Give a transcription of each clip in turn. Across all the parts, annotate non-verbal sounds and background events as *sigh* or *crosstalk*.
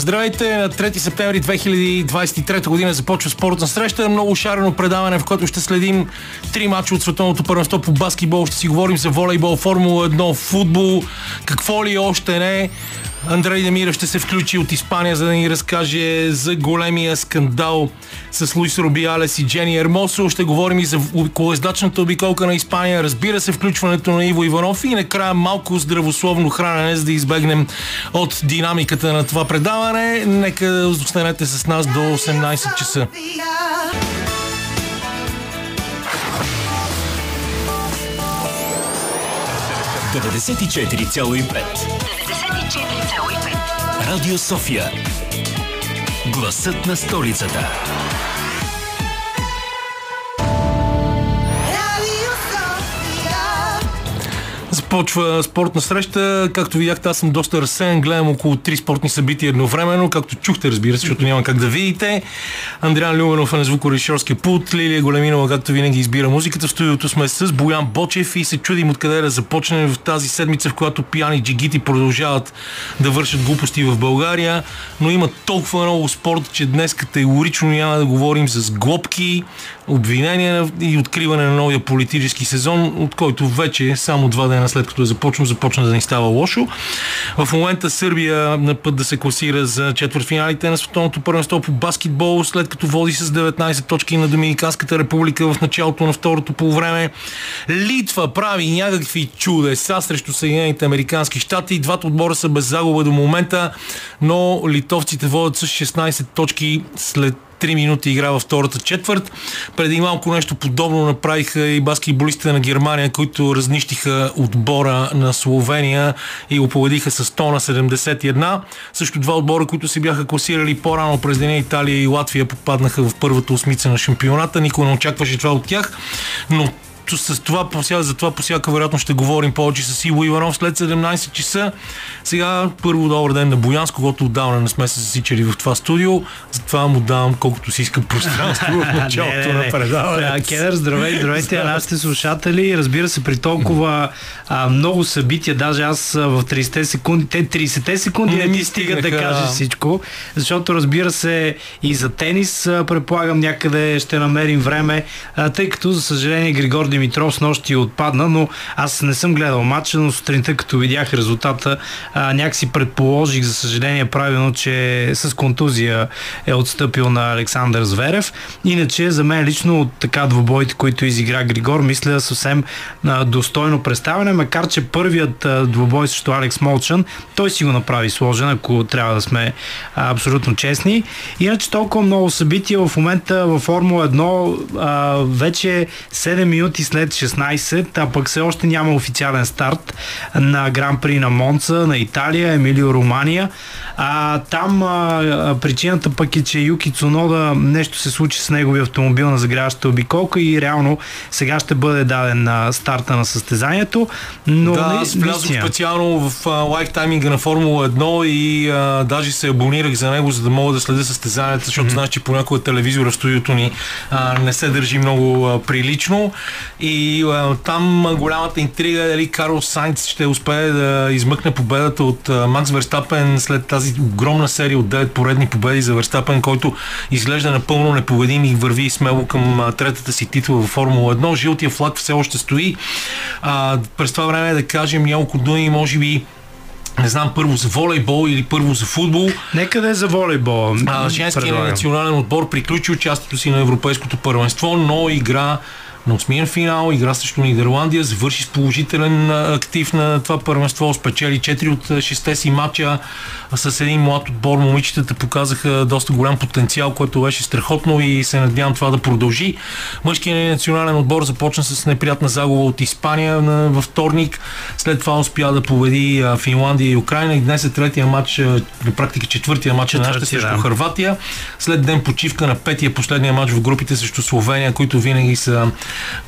Здравейте! На 3 септември 2023 година започва спортна среща. Много шарено предаване, в което ще следим три мача от световното първенство по баскетбол. Ще си говорим за волейбол, Формула 1, футбол, какво ли още не. Андрей Демира ще се включи от Испания, за да ни разкаже за големия скандал с Луис Робиалес и Джени Ермосо. Ще говорим и за колездачната обиколка на Испания. Разбира се, включването на Иво Иванов и накрая малко здравословно хранене, за да избегнем от динамиката на това предаване. Нека останете с нас до 18 часа. 94,5 Радио София. Гласът на столицата Започва спортна среща. Както видяхте, аз съм доста разсеян. Гледам около три спортни събития едновременно. Както чухте, разбира се, защото няма как да видите. Андриан Люменов е на звукорежисьорския пут. Лилия Големинова, както винаги, избира музиката. В студиото сме с Боян Бочев и се чудим откъде да започнем в тази седмица, в която пияни джигити продължават да вършат глупости в България. Но има толкова много спорт, че днес категорично няма да говорим с глобки, обвинения и откриване на новия политически сезон, от който вече само два дена след като е започнал, започна да ни става лошо. В момента Сърбия на път да се класира за четвъртфиналите на Световното първенство по баскетбол, след като води с 19 точки на Доминиканската република в началото на второто полувреме. Литва прави някакви чудеса срещу Съединените Американски щати. Двата отбора са без загуба до момента, но литовците водят с 16 точки след 3 минути игра във втората четвърт. Преди малко нещо подобно направиха и баскетболистите на Германия, които разнищиха отбора на Словения и го победиха с 100 на 71. Също два отбора, които се бяха класирали по-рано през деня Италия и Латвия попаднаха в първата осмица на шампионата. Никой не очакваше това от тях, но с това, за това по всяка вероятност ще говорим повече с Иво Иванов след 17 часа. Сега първо добър ден на Боянс, когато отдавна не сме се засичали в това студио. Затова му давам колкото си иска пространство в *laughs* началото на предаването. Кедър, здравей, здравейте на нашите слушатели. Разбира се, при толкова а, много събития, даже аз в 30 секунди, те 30 секунди не ти стигат да кажеш всичко, защото разбира се и за тенис предполагам някъде ще намерим време, а, тъй като за съжаление Григор Димитров с нощи отпадна, но аз не съм гледал матча, но сутринта като видях резултата, а, някакси предположих, за съжаление правилно, че с контузия е отстъпил на Александър Зверев. Иначе за мен лично от така двобоите, които изигра Григор, мисля съвсем а, достойно представяне, макар че първият а, двобой срещу Алекс Молчан, той си го направи сложен, ако трябва да сме а, абсолютно честни. Иначе толкова много събития в момента във Формула 1 а, вече 7 минути след 16, а пък все още няма официален старт на Гран При на Монца, на Италия, Емилио Румания. А, там а, причината пък е, че Юки Цунода нещо се случи с неговия автомобил на загряващата обиколка и реално сега ще бъде даден на старта на състезанието. Но да, аз влязох специално в лайфтайминга на Формула 1 и а, даже се абонирах за него, за да мога да следя състезанията, защото mm-hmm. знаеш, че понякога телевизора в студиото ни а, не се държи много а, прилично. И а, там голямата интрига е дали Карл Сайнц ще успее да измъкне победата от а, Макс Верстапен след тази огромна серия от 9 поредни победи за Верстапен, който изглежда напълно непобедим и върви смело към а, третата си титла в Формула 1. Жълтия флаг все още стои. А, през това време да кажем няколко думи, може би не знам, първо за волейбол или първо за футбол. Нека да е за волейбол. женският национален отбор приключи участието си на Европейското първенство, но игра на осмиен финал, игра срещу Нидерландия, завърши с положителен актив на това първенство, спечели 4 от 6 си матча с един млад отбор. Момичетата показаха доста голям потенциал, което беше страхотно и се надявам това да продължи. Мъжкият национален отбор започна с неприятна загуба от Испания във вторник. След това успя да победи Финландия и Украина и днес е третия матч, на практика четвъртия матч на нашата срещу да. Харватия. След ден почивка на петия последния матч в групите срещу Словения, които винаги са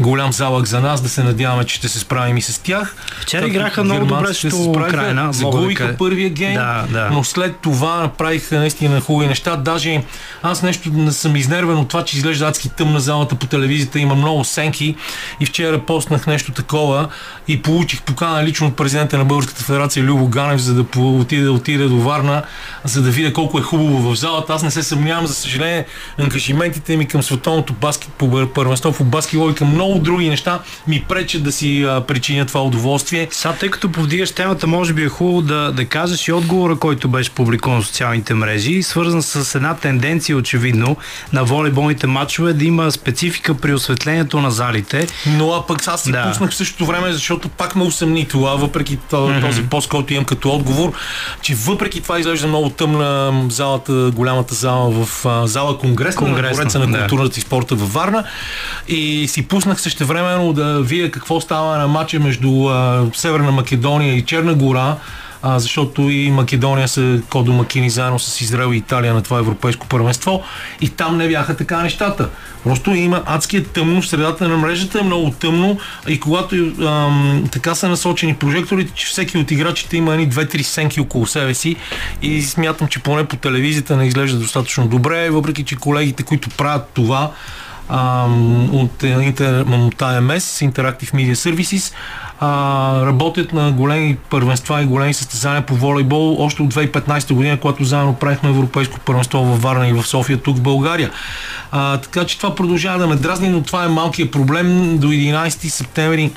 голям залък за нас, да се надяваме, че ще се справим и с тях. Вчера играха много добре срещу Украина. Загубиха да първия гейм, да, да. но след това направиха наистина хубави неща. Даже аз нещо не съм изнервен от това, че изглежда адски тъмна залата по телевизията, има много сенки и вчера постнах нещо такова и получих покана лично от президента на Българската федерация Любо Ганев, за да отиде, да отиде до Варна, за да видя колко е хубаво в залата. Аз не се съмнявам, за съжаление, ангажиментите ми към световното баскет, първенство в баскетбол и към много други неща ми пречат да си а, причиня това удоволствие. Сега, тъй като повдигаш темата, може би е хубаво да, да кажеш и отговора, който беше публикуван в социалните мрежи, свързан с една тенденция, очевидно, на волейболните матчове да има специфика при осветлението на залите. Но а пък аз си да. пуснах в същото време, защото пак ме усъмни това, въпреки този mm-hmm. пост, който имам като отговор, че въпреки това изглежда много тъмна залата, голямата зала в а, зала Конгрес, Конгрес на, на културната и спорта във Варна. И си пуснах също времено да видя какво става на матча между а, Северна Македония и Черна гора а, защото и Македония са кодомакини заедно с Израел и Италия на това европейско първенство и там не бяха така нещата. Просто има адският тъмно в средата на мрежата, е много тъмно и когато ам, така са насочени прожекторите, че всеки от играчите има едни две-три сенки около себе си и смятам, че поне по телевизията не изглежда достатъчно добре, въпреки че колегите, които правят това, от, от АМС, Interactive Media Services, а, работят на големи първенства и големи състезания по волейбол още от 2015 година, когато заедно правихме Европейско първенство във Варна и в София, тук в България. А, така че това продължава да ме дразни, но това е малкият проблем. До 11 септември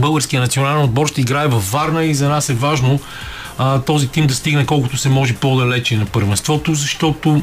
българския национален отбор ще играе във Варна и за нас е важно а, този тим да стигне колкото се може по-далече на първенството, защото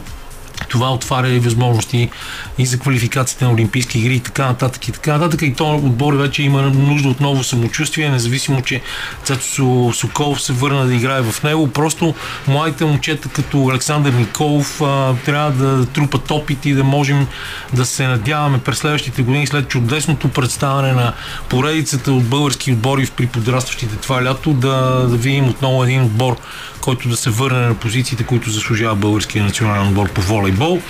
това отваря и възможности и за квалификацията на Олимпийски игри и така нататък и така нататък. И то отбор вече има нужда от ново самочувствие, независимо, че Цецо Соколов се върна да играе в него. Просто младите момчета като Александър Николов трябва да трупат опит и да можем да се надяваме през следващите години след чудесното представяне на поредицата от български отбори при подрастващите това лято да, да видим отново един отбор, който да се върне на позициите, които заслужава българския национален отбор по волейбол.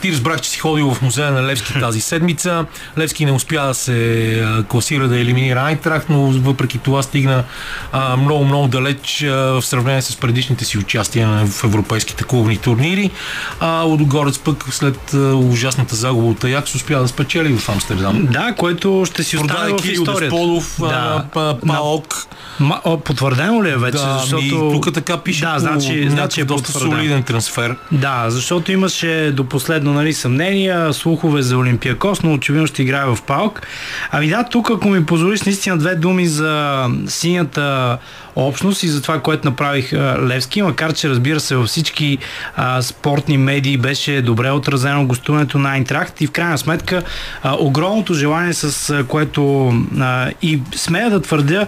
Ти разбрах, че си ходил в музея на Левски тази седмица. Левски не успя да се класира да елиминира Айтрах, но въпреки това стигна много-много далеч а, в сравнение с предишните си участия в европейските клубни турнири. А Лодогорец пък след а, ужасната загуба от Аякс успя да спечели в Амстердам. Да, което ще си остане в историята. Десподов, да. Паок. Ма, о, потвърдено ли е вече? Да, защото... тук така пише да, значи, значи е доста солиден трансфер. Да, защото имаше до последно нали, съмнения, слухове за Олимпиакос, но очевидно ще играе в Палк. Ами да, тук ако ми позволиш наистина две думи за синята общност и за това, което направих Левски, макар че разбира се във всички а, спортни медии беше добре отразено гостуването на Айнтрахт и в крайна сметка а, огромното желание с а, което а, и смея да твърдя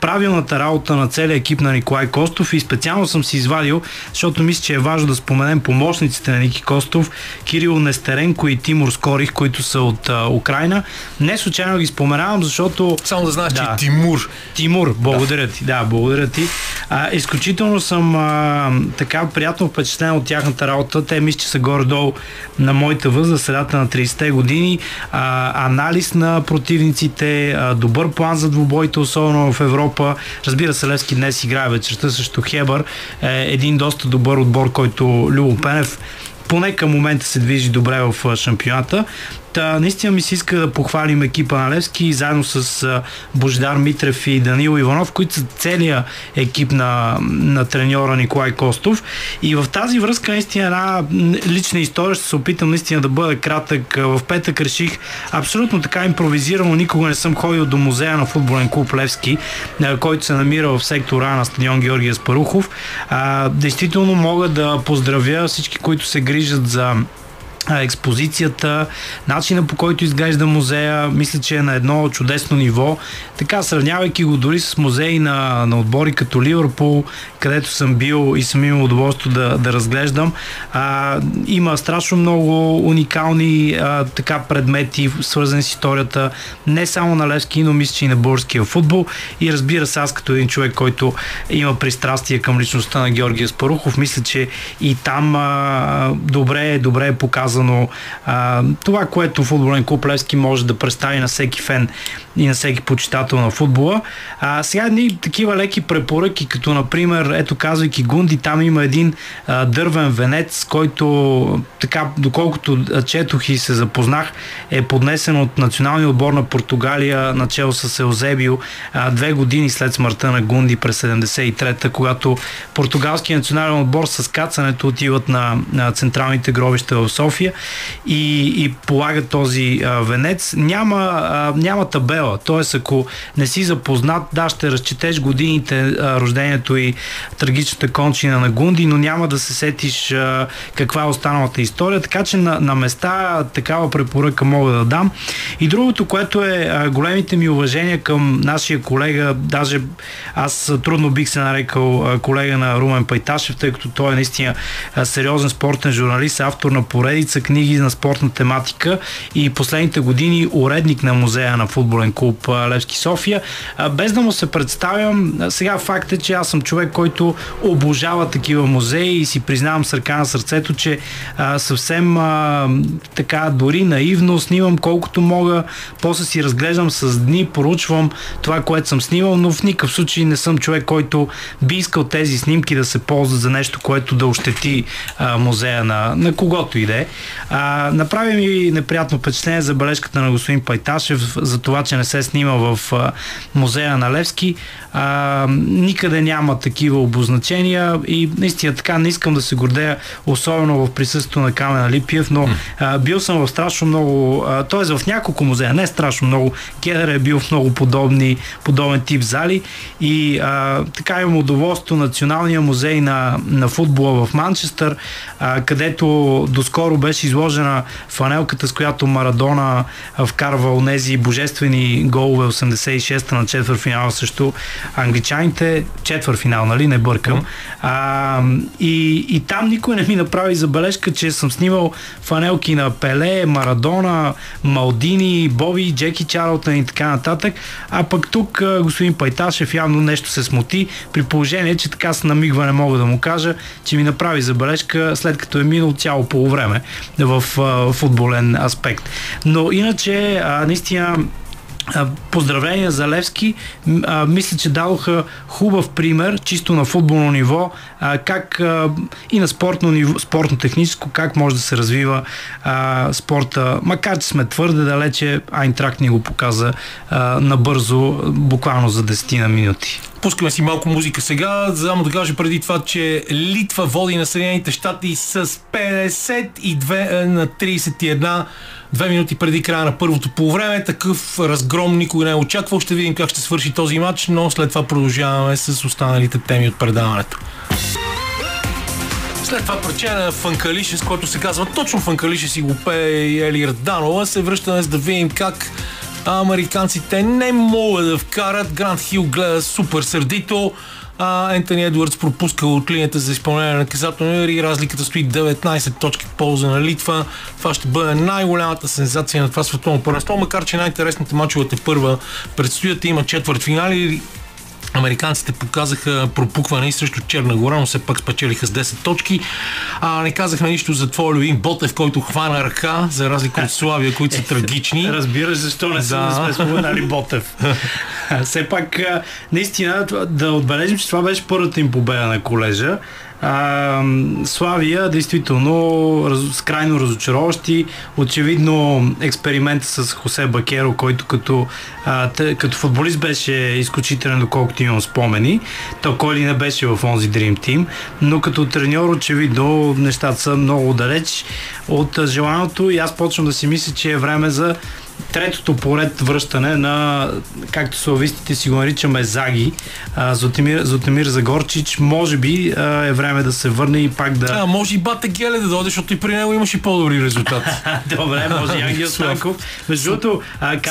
правилната работа на целия екип на Николай Костов и специално съм си извадил, защото мисля, че е важно да споменем помощниците на Ники Костов, Кирил Нестеренко и Тимур Скорих, които са от а, Украина. Не случайно ги споменавам, защото... Само да знаеш, да, че Тимур. Тимур, благодаря да. ти. Да, благодаря ти. А, изключително съм а, така приятно впечатлен от тяхната работа. Те мисля, че са горе-долу на моята възраст, средата на 30-те години. А, анализ на противниците, а, добър план за двубоите, особено в Европа. Разбира се, Левски днес играе вечерта срещу Хебър. Е един доста добър отбор, който Любо Пенев поне към момента се движи добре в шампионата. Та, наистина ми се иска да похвалим екипа на Левски, заедно с а, Бождар Митрев и Данил Иванов, които са целият екип на, на треньора Николай Костов. И в тази връзка наистина една лична история, ще се опитам наистина да бъда кратък. В петък реших абсолютно така импровизирано, никога не съм ходил до музея на футболен клуб Левски, който се намира в сектора на стадион Георгия Спарухов. Действително мога да поздравя всички, които се грижат за експозицията, начина по който изглежда музея, мисля, че е на едно чудесно ниво. Така, сравнявайки го дори с музеи на, на отбори като Ливърпул, където съм бил и съм имал удоволствие да, да разглеждам, а, има страшно много уникални а, така предмети, свързани с историята, не само на Левски, но мисля, че и на българския футбол. И разбира се, аз като един човек, който има пристрастие към личността на Георгия Спарухов, мисля, че и там а, добре, добре е показан казано. А, това, което футболен клуб Левски може да представи на всеки фен и на всеки почитател на футбола. А, сега едни такива леки препоръки, като например, ето казвайки Гунди, там има един а, дървен венец, който така, доколкото четох и се запознах, е поднесен от националния отбор на Португалия, начало с Елзебио, а, две години след смъртта на Гунди през 73-та, когато португалския национален отбор с кацането отиват на, на централните гробища в София и, и полагат този а, венец. Няма, а, няма табела, т.е. ако не си запознат, да, ще разчетеш годините, рождението и трагичната кончина на Гунди, но няма да се сетиш каква е останалата история, така че на, на места такава препоръка мога да дам. И другото, което е големите ми уважения към нашия колега, даже аз трудно бих се нарекал колега на Румен Пайташев, тъй като той е наистина сериозен спортен журналист, автор на поредица книги на спортна тематика и последните години уредник на музея на футболен клуб Левски София. Без да му се представям, сега факт е, че аз съм човек, който обожава такива музеи и си признавам с ръка на сърцето, че съвсем така дори наивно снимам колкото мога, после си разглеждам с дни, поручвам това, което съм снимал, но в никакъв случай не съм човек, който би искал тези снимки да се ползват за нещо, което да ощети музея на, на когото иде. А, направи ми неприятно впечатление за бележката на господин Пайташев за това, че не се снима в музея на Левски. А, никъде няма такива обозначения и наистина така не искам да се гордея, особено в присъствието на Камена Липиев, но а, бил съм в страшно много, т.е. в няколко музея, не страшно много. Кедър е бил в много подобни, подобен тип зали и а, така имам удоволствие Националния музей на, на футбола в Манчестър, а, където доскоро беше изложена фанелката, с която Марадона вкарва онези божествени голове 86-та на четвър финала срещу англичаните. Четвър финал, нали? Не бъркам. А, и, и там никой не ми направи забележка, че съм снимал фанелки на Пеле, Марадона, Малдини, Боби, Джеки Чарлтън и така нататък. А пък тук господин Пайташев явно нещо се смути, при положение, че така с намигване мога да му кажа, че ми направи забележка след като е минал цяло полувреме в футболен аспект. Но иначе, наистина, Поздравления за Левски. Мисля, че дадоха хубав пример, чисто на футболно ниво, как и на спортно ниво, спортно-техническо, как може да се развива спорта. Макар, че сме твърде далече, Айнтрак ни го показа набързо, буквално за 10 на минути. Пускаме си малко музика сега. Само да кажа преди това, че Литва води на Съединените щати с 52 на 31 две минути преди края на първото полувреме. Такъв разгром никой не е очаквал. Ще видим как ще свърши този матч, но след това продължаваме с останалите теми от предаването. След това парче на Фанкалише, с който се казва точно Фанкалише си го пее Ели Раданова, се връщаме с да видим как американците не могат да вкарат. Гранд Хил гледа супер сърдито. А, Ентони Едвардс пропуска от линията за изпълнение на наказателно и разликата стои 19 точки в полза на Литва. Това ще бъде най-голямата сензация на това световно първенство, макар че най-интересните мачовете първа предстоят. Има четвърт финали. Американците показаха пропукване и срещу Черна гора, но все пак спечелиха с 10 точки. А, не казахме нищо за твоя любим Ботев, който хвана ръка, за разлика от Славия, които са трагични. Разбираш защо не, да. сме споменали *laughs* Ботев. все пак, наистина, да отбележим, че това беше първата им победа на колежа. Славия, действително, раз, крайно разочароващи. Очевидно, експеримента с Хосе Бакеро, който като, а, тъ, като футболист беше изключителен, доколкото имам спомени. То кой ли не беше в онзи Dream Team, но като треньор, очевидно, нещата са много далеч от желаното и аз почвам да си мисля, че е време за третото поред връщане на, както славистите си го наричаме, Заги, Зотемир, Зотемир Загорчич, може би е време да се върне и пак да... А, може и Бате Геле да дойде, защото и при него имаше по-добри резултати. *laughs* Добре, може и Ангел *laughs* Станков. Между другото,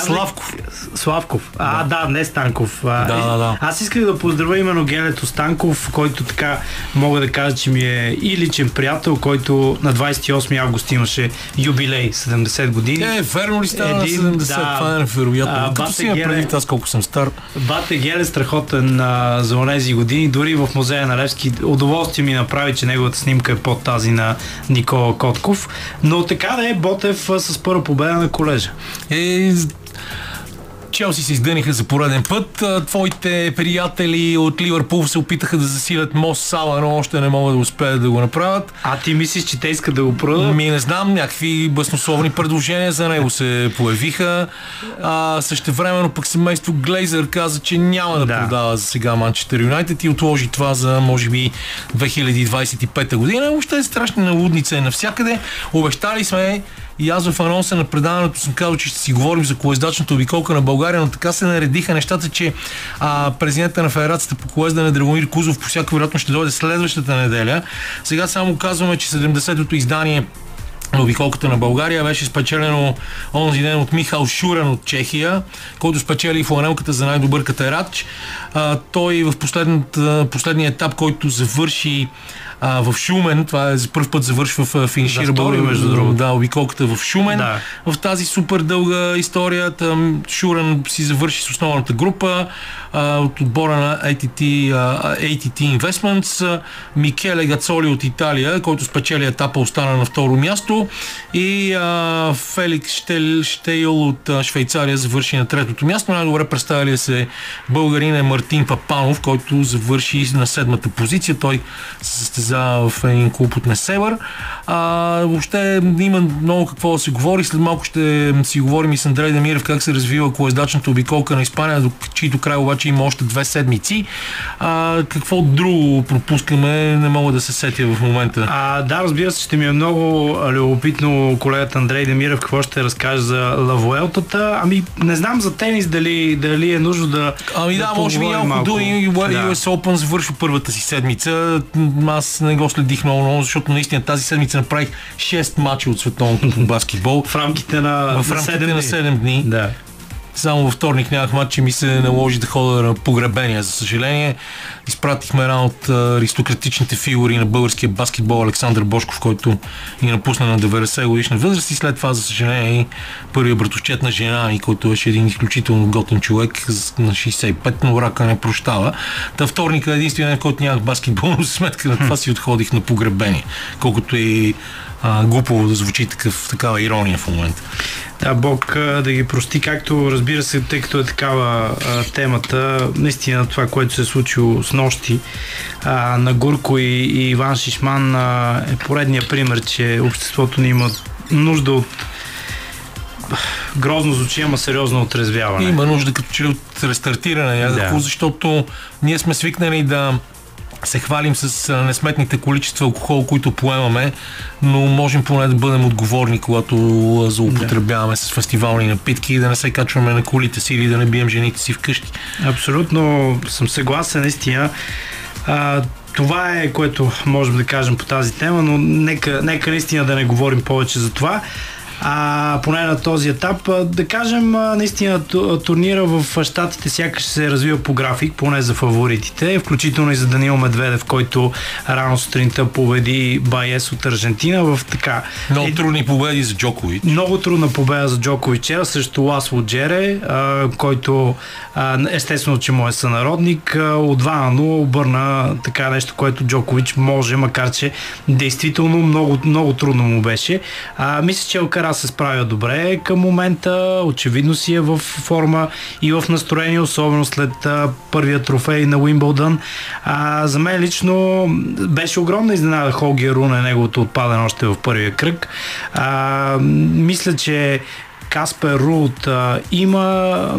Славков. Славков. А, да, да не Станков. А, да, да, да. Аз исках да поздравя именно Гелето Станков, който така мога да кажа, че ми е и личен приятел, който на 28 август имаше юбилей, 70 години. Е, верно ли става? 70, да, това е невероятно. Като си ме предвид аз колко съм стар. Бате Гел е страхотен а, за тези години. Дори в музея на Левски удоволствие ми направи, че неговата снимка е под тази на Никола Котков. Но така да е, Ботев а, с първа победа на колежа. Е, Челси се издъниха за пореден път. Твоите приятели от Ливърпул се опитаха да засилят Мос Сала, но още не могат да успеят да го направят. А ти мислиш, че те искат да го продадат? Ми не знам, някакви баснословни предложения за него се появиха. А, времено пък семейство Глейзър каза, че няма да, да. продава за сега Манчестър Юнайтед и отложи това за може би 2025 година. Въобще е страшна налудница е навсякъде. Обещали сме и аз в анонса на предаването съм казал, че ще си говорим за колездачната обиколка на България, но така се наредиха нещата, че а, президента на Федерацията по колездане Драгомир Кузов по всяка вероятност ще дойде следващата неделя. Сега само казваме, че 70-то издание на обиколката на България беше спечелено онзи ден от Михал Шурен от Чехия, който спечели фланелката за най-добър катерач. А, той в последния етап, който завърши а, в Шумен. Това е за първ път завършва в финишира България, между другото. Да, обиколката в Шумен. Да. В тази супер дълга история там Шурен си завърши с основната група а, от отбора на ATT, а, ATT Investments, Микеле Гацоли от Италия, който спечели етапа, остана на второ място и а, Феликс Штел, Штейл от а, Швейцария завърши на третото място. Най-добре представили се българин е Мартин Папанов, който завърши на седмата позиция. Той се състезава в един клуб от Несебър. А, въобще има много какво да се говори. След малко ще си говорим и с Андрей Демирев как се развива колездачната обиколка на Испания, до чието край обаче има още две седмици. А, какво друго пропускаме, не мога да се сетя в момента. А, да, разбира се, ще ми е много любопитно колегата Андрей Демирев какво ще разкаже за Лавуелтата. Ами не знам за тенис дали, дали е нужно да. Ами да, да може би няколко думи. US Open завършва първата си седмица. Аз не го следих много, много защото наистина тази седмица направих 6 мача от световното баскетбол. В рамките на, в рамките на 7 дни. дни. Да. Само във вторник нямах матч и ми се наложи да ходя на погребения, за съжаление. Изпратихме една от аристократичните фигури на българския баскетбол Александър Бошков, който ни напусна на 90 годишна възраст и след това, за съжаление, и първият братовчет на жена ми, който беше един изключително готен човек на 65, но рака не прощава. Та вторника е единствения, който нямах баскетбол, но за *laughs* сметка на това си отходих на погребение, колкото и а, глупо да звучи такъв, такава ирония в момента. Да, Бог да ги прости, както разбира се, тъй като е такава а, темата, наистина това, което се е случило с нощи а, на Гурко и, и Иван Шишман а, е поредния пример, че обществото ни има нужда от грозно звучи, ама сериозно отрезвяване. Има нужда като че от рестартиране да. защото ние сме свикнали да се хвалим с несметните количества алкохол, които поемаме, но можем поне да бъдем отговорни, когато заупотребяваме да. с фестивални напитки и да не се качваме на колите си или да не бием жените си вкъщи. Абсолютно съм съгласен, наистина. А, това е което можем да кажем по тази тема, но нека, нека наистина да не говорим повече за това а, поне на този етап. Да кажем, наистина турнира в Штатите сякаш се развива по график, поне за фаворитите, включително и за Данил Медведев, който рано сутринта победи Байес от Аржентина в така... Много трудни победи за Джокович. Много трудна победа за Джокович срещу Ласло Джере, а, който а, естествено, че му е сънародник. А, от 2 на 0 обърна така нещо, което Джокович може, макар че действително много, много трудно му беше. А, мисля, че Алкара се справя добре към момента. Очевидно си е в форма и в настроение, особено след първия трофей на Уимбълдън. А, за мен лично беше огромна изненада Холгия Руне, неговото отпадане още в първия кръг. А, мисля, че Каспер Рулт а, има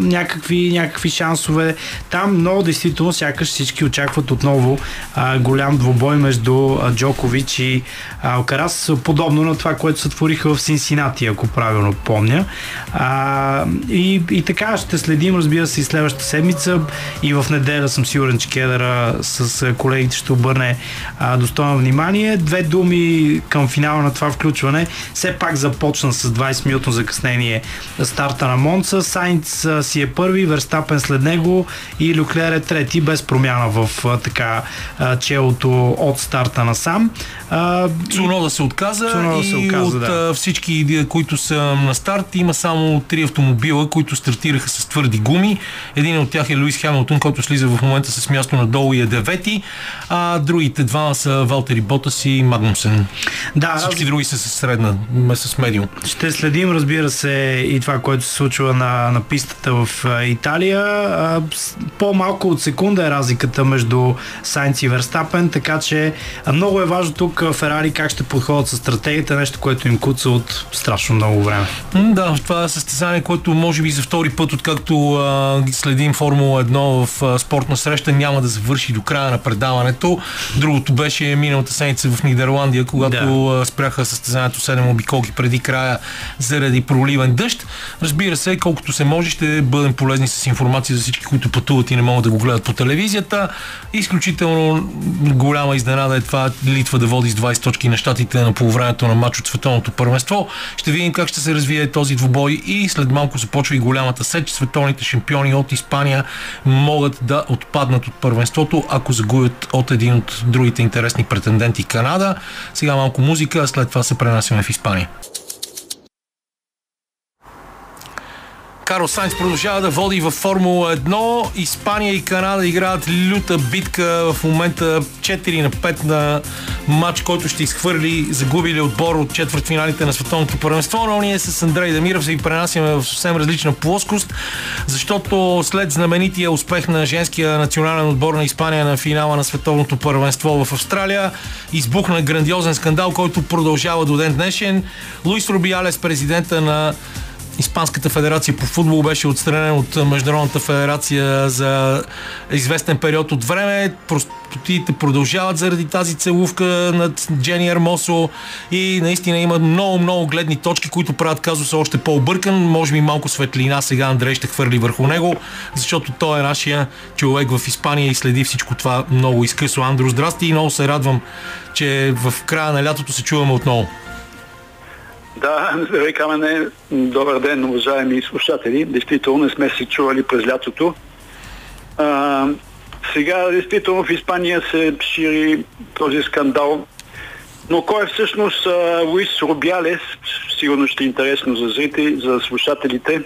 някакви, някакви шансове там, но действително сякаш всички очакват отново а, голям двубой между а, Джокович и Алкарас, подобно на това, което се твориха в Синсинати, ако правилно помня. А, и, и така ще следим, разбира се, и следващата седмица и в неделя съм сигурен, че Кедъра с колегите ще обърне а, достойно внимание. Две думи към финала на това включване. Все пак започна с 20 минутно закъснение старта на Монца. Сайнц си е първи, Верстапен след него и Люклер е трети, без промяна в така челото от старта на сам. Цунода се отказа Цунода и се отказа, от да. всички, които са на старт, има само три автомобила, които стартираха с твърди гуми. Един от тях е Луис Хамилтон, който слиза в момента с място надолу и е девети, а другите два са Валтери Ботас и Магнусен. Да, Всички раз... други са с средна, с медиум. Ще следим, разбира се, и това, което се случва на, на пистата в Италия. По-малко от секунда е разликата между Сайнц и Верстапен, така че много е важно тук Ферари как ще подходят с стратегията, нещо, което им куца от страшно много време. Да, това е състезание, което може би за втори път, откакто а, следим Формула 1 в а, спортна среща, няма да завърши до края на предаването. Другото беше миналата седмица в Нидерландия, когато да. спряха състезанието 7 обиколки преди края заради проливен дъжд. Разбира се, колкото се може, ще бъдем полезни с информация за всички, които пътуват и не могат да го гледат по телевизията. Изключително голяма изненада е това Литва да води с 20 точки на щатите на полувремето на матч от световното първенство. Ще видим как ще се развие този двубой и след малко започва и голямата сеч. Световните шампиони от Испания могат да отпаднат от първенството, ако загубят от един от другите интересни претенденти Канада. Сега малко музика, а след това се пренасяме в Испания. Карл Сайнц продължава да води във Формула 1. Испания и Канада играят люта битка в момента 4 на 5 на матч, който ще изхвърли загубили отбор от четвъртфиналите на Световното първенство, но ние с Андрей Дамиров се ви пренасяме в съвсем различна плоскост, защото след знаменития успех на женския национален отбор на Испания на финала на Световното първенство в Австралия, избухна грандиозен скандал, който продължава до ден днешен. Луис Рубиалес, президента на Испанската федерация по футбол беше отстранен от Международната федерация за известен период от време. Простотиите продължават заради тази целувка над Джени Ермосо и наистина има много, много гледни точки, които правят казуса още по-объркан. Може би малко светлина сега Андрей ще хвърли върху него, защото той е нашия човек в Испания и следи всичко това много изкъсо. Андро, здрасти и много се радвам, че в края на лятото се чуваме отново. Да, здравей Камене, добър ден, уважаеми слушатели. Действително не сме се чували през лятото. А, сега, действително в Испания се шири този скандал. Но кой е всъщност а, Луис Рубиалес? Сигурно ще е интересно за зрители, за слушателите.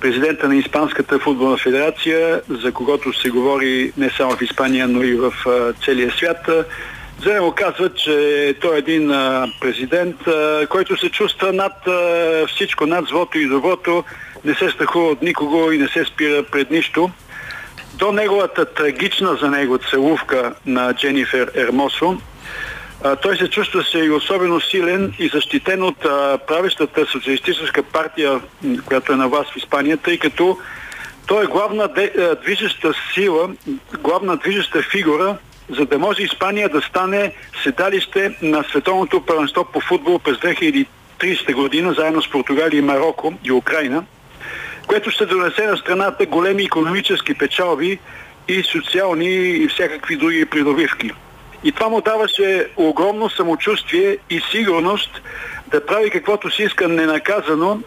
Президента на Испанската футболна федерация, за когото се говори не само в Испания, но и в а, целия свят. За него казват, че той е един президент, който се чувства над всичко, над злото и доброто, не се страхува от никого и не се спира пред нищо. До неговата трагична за него целувка на Дженифер Ермосо, той се чувства се и особено силен и защитен от правещата социалистическа партия, която е на власт в Испания, тъй като той е главна движеща сила, главна движеща фигура за да може Испания да стане седалище на световното първенство по футбол през 2030 година, заедно с Португалия и Марокко и Украина, което ще донесе на страната големи економически печалби и социални и всякакви други придобивки. И това му даваше огромно самочувствие и сигурност да прави каквото си иска ненаказано,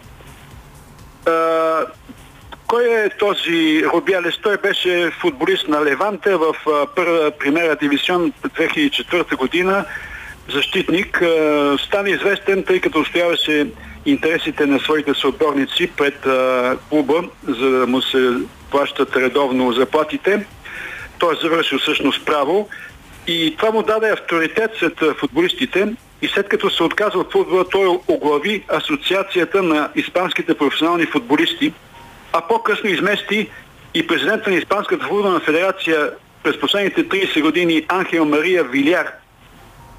кой е този Робиалес? Той беше футболист на Леванте в първа примера дивизион 2004 година, защитник. Стана известен, тъй като устояваше интересите на своите съотборници пред клуба, за да му се плащат редовно заплатите. Той е завършил всъщност право и това му даде авторитет сред футболистите и след като се отказа от футбола, той оглави Асоциацията на испанските професионални футболисти – а по-късно измести и президента на Испанската футболна федерация през последните 30 години Анхел Мария Виляр,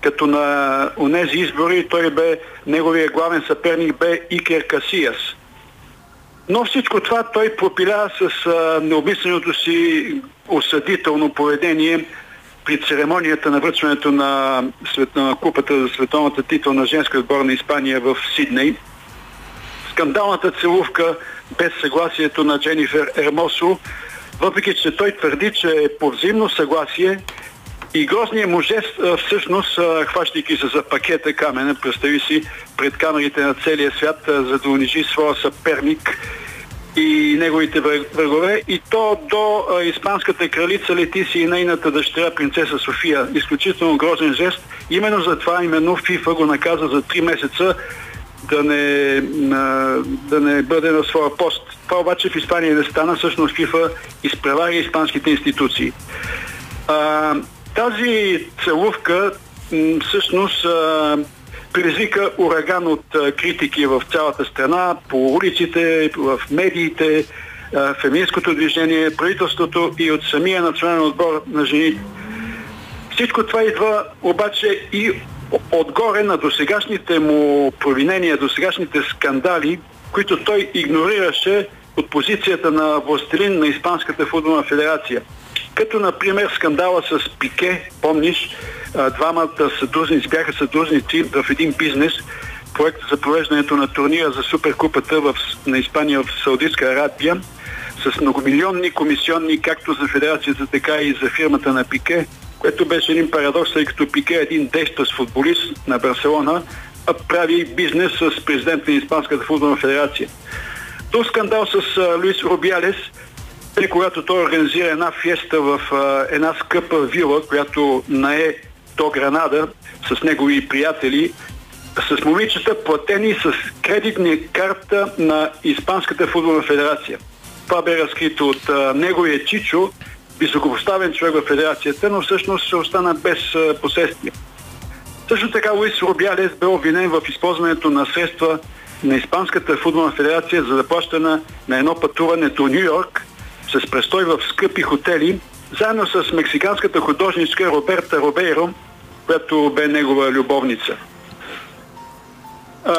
като на онези избори той бе, неговия главен съперник бе Икер Касиас. Но всичко това той пропиля с а, необмисленото си осъдително поведение при церемонията на връчването на, свет, на купата за световната титул на женска отбор на Испания в Сидней. Скандалната целувка без съгласието на Дженифер Ермосо, въпреки че той твърди, че е по взаимно съгласие И грозният му жест, всъщност, хващайки се за пакета камена, представи си пред камерите на целия свят, за да унижи своя съперник и неговите врагове. И то до испанската кралица лети си и нейната дъщеря принцеса София. Изключително грозен жест. Именно за това, именно ФИФА го наказа за 3 месеца да не, да не бъде на своя пост. Това обаче в Испания не стана. Всъщност ФИФА изпревари испанските институции. А, тази целувка всъщност а, предизвика ураган от а, критики в цялата страна, по улиците, в медиите, а, феминското движение, правителството и от самия национален отбор на жените. Всичко това идва обаче и отгоре на досегашните му провинения, досегашните скандали, които той игнорираше от позицията на властелин на Испанската футболна федерация. Като, например, скандала с Пике, помниш, двамата съдружници бяха съдружници в един бизнес, проект за провеждането на турнира за Суперкупата в, на Испания в Саудитска Арабия, с многомилионни комисионни, както за федерацията, така и за фирмата на Пике, което беше един парадокс, тъй като Пике е един действащ футболист на Барселона, а прави бизнес с президент на Испанската футболна федерация. До скандал с Луис Рубиалес – и когато той организира една феста в а, една скъпа вила, която нае до Гранада с негови приятели, с момичета платени с кредитни карта на Испанската футболна федерация. Това бе разкрито от а, неговия Чичо, високопоставен човек в федерацията, но всъщност се остана без последствия. Също така Луис Робиалес бе обвинен в използването на средства на Испанската футболна федерация за заплащане на едно пътуване до Нью Йорк с престой в скъпи хотели, заедно с мексиканската художничка Роберта Робейро, която бе негова любовница.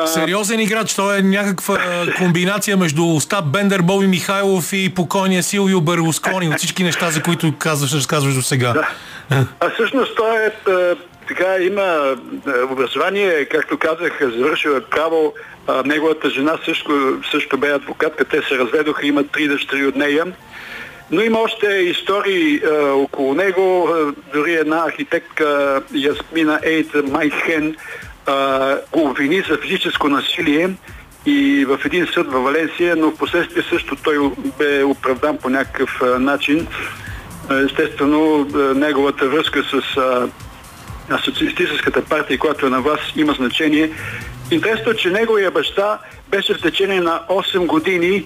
Сериозен играч. Той е някаква комбинация между Остап Бендер, Боби Михайлов и покойния Силвио Берлускони от всички неща, за които казваш, разказваш до сега. Да. А всъщност той е така, има образование, както казах, завършил е право. неговата жена също, също бе адвокатка. Те се разведоха, имат три дъщери от нея. Но има още истории а, около него. Дори една архитектка Ясмина Ейт Майхен а, обвини за физическо насилие и в един съд в Валенсия, но в последствие също той бе оправдан по някакъв начин. Естествено, неговата връзка с социалистическата партия, която е на вас, има значение. Интересно, че неговия баща беше в течение на 8 години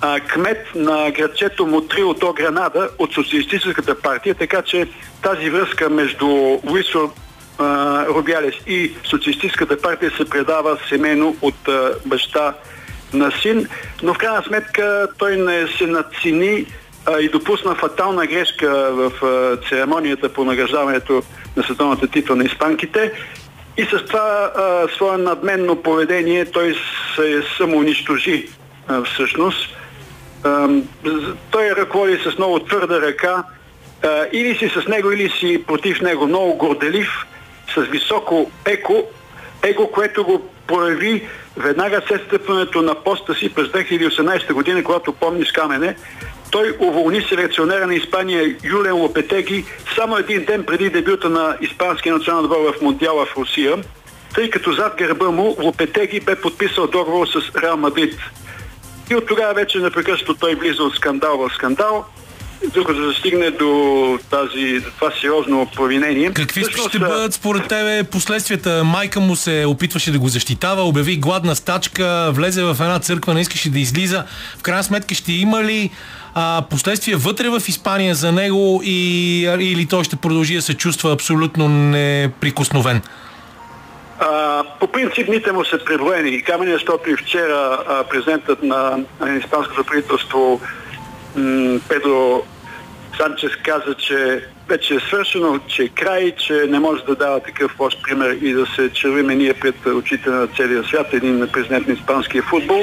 а, кмет на градчето Мотрио до Гранада от Социалистическата партия, така че тази връзка между Луисо Рубялес. И Социалистическата партия се предава семейно от а, баща на син, но в крайна сметка той не се надцени а, и допусна фатална грешка в а, церемонията по награждаването на световната титла на испанките. И с това а, свое надменно поведение той се самоунищожи всъщност. Той ръководи с много твърда ръка, или си с него, или си против него. Много горделив, с високо еко, его, което го прояви веднага след стъпването на поста си през 2018 година, когато помни с камене, той уволни селекционера на Испания Юлен Лопетеги само един ден преди дебюта на Испанския национален отбор в Монdiала в Русия, тъй като зад гърба му Лопетеги бе подписал договор с Реал Мадрид. И от тогава вече непрекъснато той влиза от скандал в скандал, докато се стигне до тази, това сериозно провинение. Какви Всъщност, ще бъдат според тебе последствията? Майка му се опитваше да го защитава, обяви гладна стачка, влезе в една църква, не искаше да излиза. В крайна сметка ще има ли а, последствия вътре в Испания за него и, или той ще продължи да се чувства абсолютно неприкосновен? А, по принцип ните му са преброени и камъни, защото и вчера а, президентът на, на Испанското правителство Педро Санчес каза, че вече е свършено, че е край, че не може да дава такъв лош пример и да се червиме ние пред очите на целия свят, един президент на испанския футбол.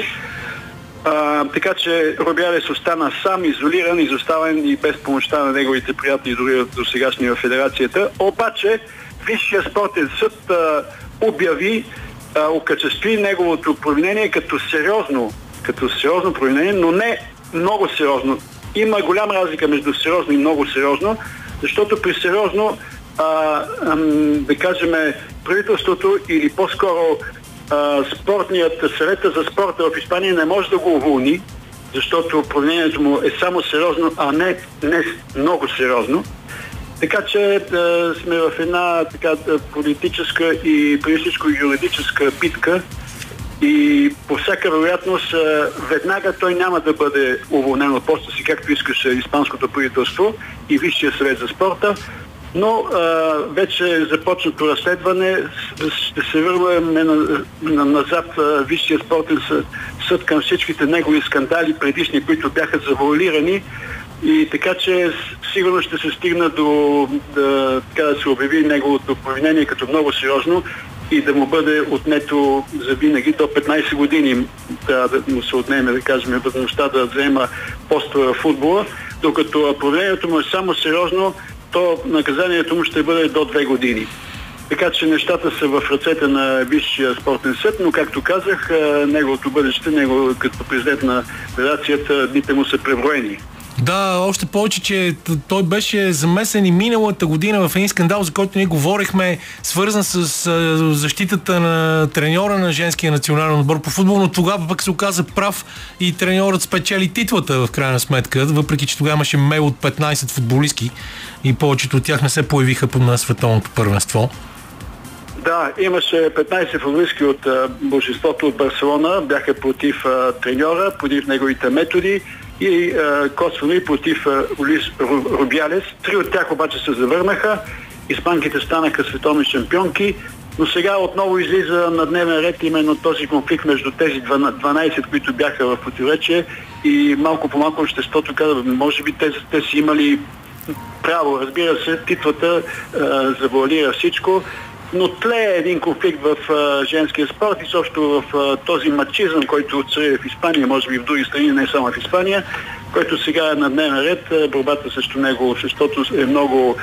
А, така че Робялес остана сам, изолиран, изоставен и без помощта на неговите приятели, дори до сегашния в федерацията. Обаче, Висшия спортен съд а, обяви, а, окачестви неговото провинение като сериозно, като сериозно провинение, но не много сериозно. Има голяма разлика между сериозно и много сериозно, защото при сериозно а, ам, да кажем, правителството или по-скоро а, спортният съвета за спорта в Испания не може да го уволни, защото управлението му е само сериозно, а не, не много сериозно. Така че да сме в една така, политическа и преди всичко юридическа битка и по всяка вероятност веднага той няма да бъде уволнен от поста си, както искаше Испанското правителство и Висшия съвет за спорта, но а, вече е започнато разследване. Ще се върваме на, на, назад а, Висшия спортен съд, съд към всичките негови скандали предишни, които бяха завуалирани. И така че сигурно ще се стигна до да, така да се обяви неговото повинение като много сериозно и да му бъде отнето за винаги до 15 години трябва да му се отнеме, да кажем, възможността да взема поста в футбола, докато повинението му е само сериозно, то наказанието му ще бъде до 2 години. Така че нещата са в ръцете на Висшия спортен съд, но както казах, неговото бъдеще, него като президент на федерацията, дните му са преброени. Да, още повече, че той беше замесен и миналата година в един скандал, за който ние говорихме, свързан с защитата на треньора на женския национален отбор по футбол, но тогава пък се оказа прав и треньорът спечели титлата в крайна сметка, въпреки че тогава имаше мейл от 15 футболистки и повечето от тях не се появиха на световното първенство. Да, имаше 15 футболистки от большинството от Барселона, бяха против а, треньора, против неговите методи и а, косвено и против а, Улис Рубиалес. Три от тях обаче се завърнаха. Испанките станаха световни шампионки, но сега отново излиза на дневен ред именно този конфликт между тези 12, които бяха в противоречие и малко по малко обществото казва, може би те, те си имали право. Разбира се, титлата завуалира всичко но тлее един конфликт в а, женския спорт и също в а, този мачизъм, който цари в Испания, може би в други страни, не само в Испания, който сега е на дневен ред. Борбата срещу него обществото е много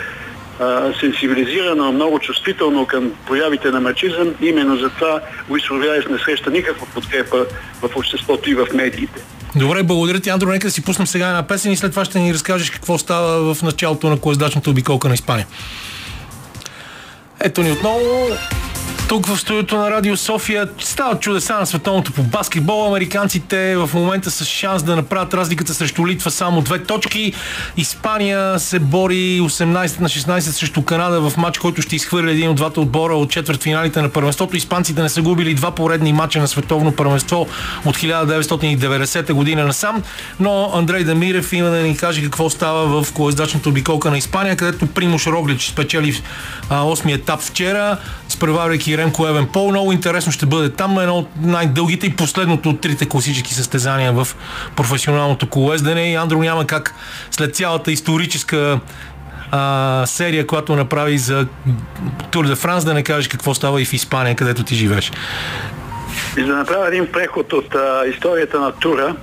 сенсибилизирано, много чувствително към проявите на мачизъм. Именно затова Луис Ровиалес не среща никаква подкрепа в обществото и в медиите. Добре, благодаря ти, Андро. Нека да си пуснем сега една песен и след това ще ни разкажеш какво става в началото на колездачната обиколка на Испания. Ето ни отново тук в студиото на Радио София стават чудеса на световното по баскетбол. Американците в момента с шанс да направят разликата срещу Литва само две точки. Испания се бори 18 на 16 срещу Канада в матч, който ще изхвърли един от двата отбора от четвърт финалите на първенството. Испанците не са губили два поредни матча на световно първенство от 1990 година насам. Но Андрей Дамирев има да ни каже какво става в колездачната обиколка на Испания, където Примуш Роглич спечели 8 етап вчера, спреварвайки Ремко Евен Пол. Много интересно ще бъде там. Едно от най-дългите и последното от трите класически състезания в професионалното колездене. И Андро няма как след цялата историческа а, серия, която направи за Тур де Франс, да не кажеш какво става и в Испания, където ти живееш. И да направя един преход от а, историята на тура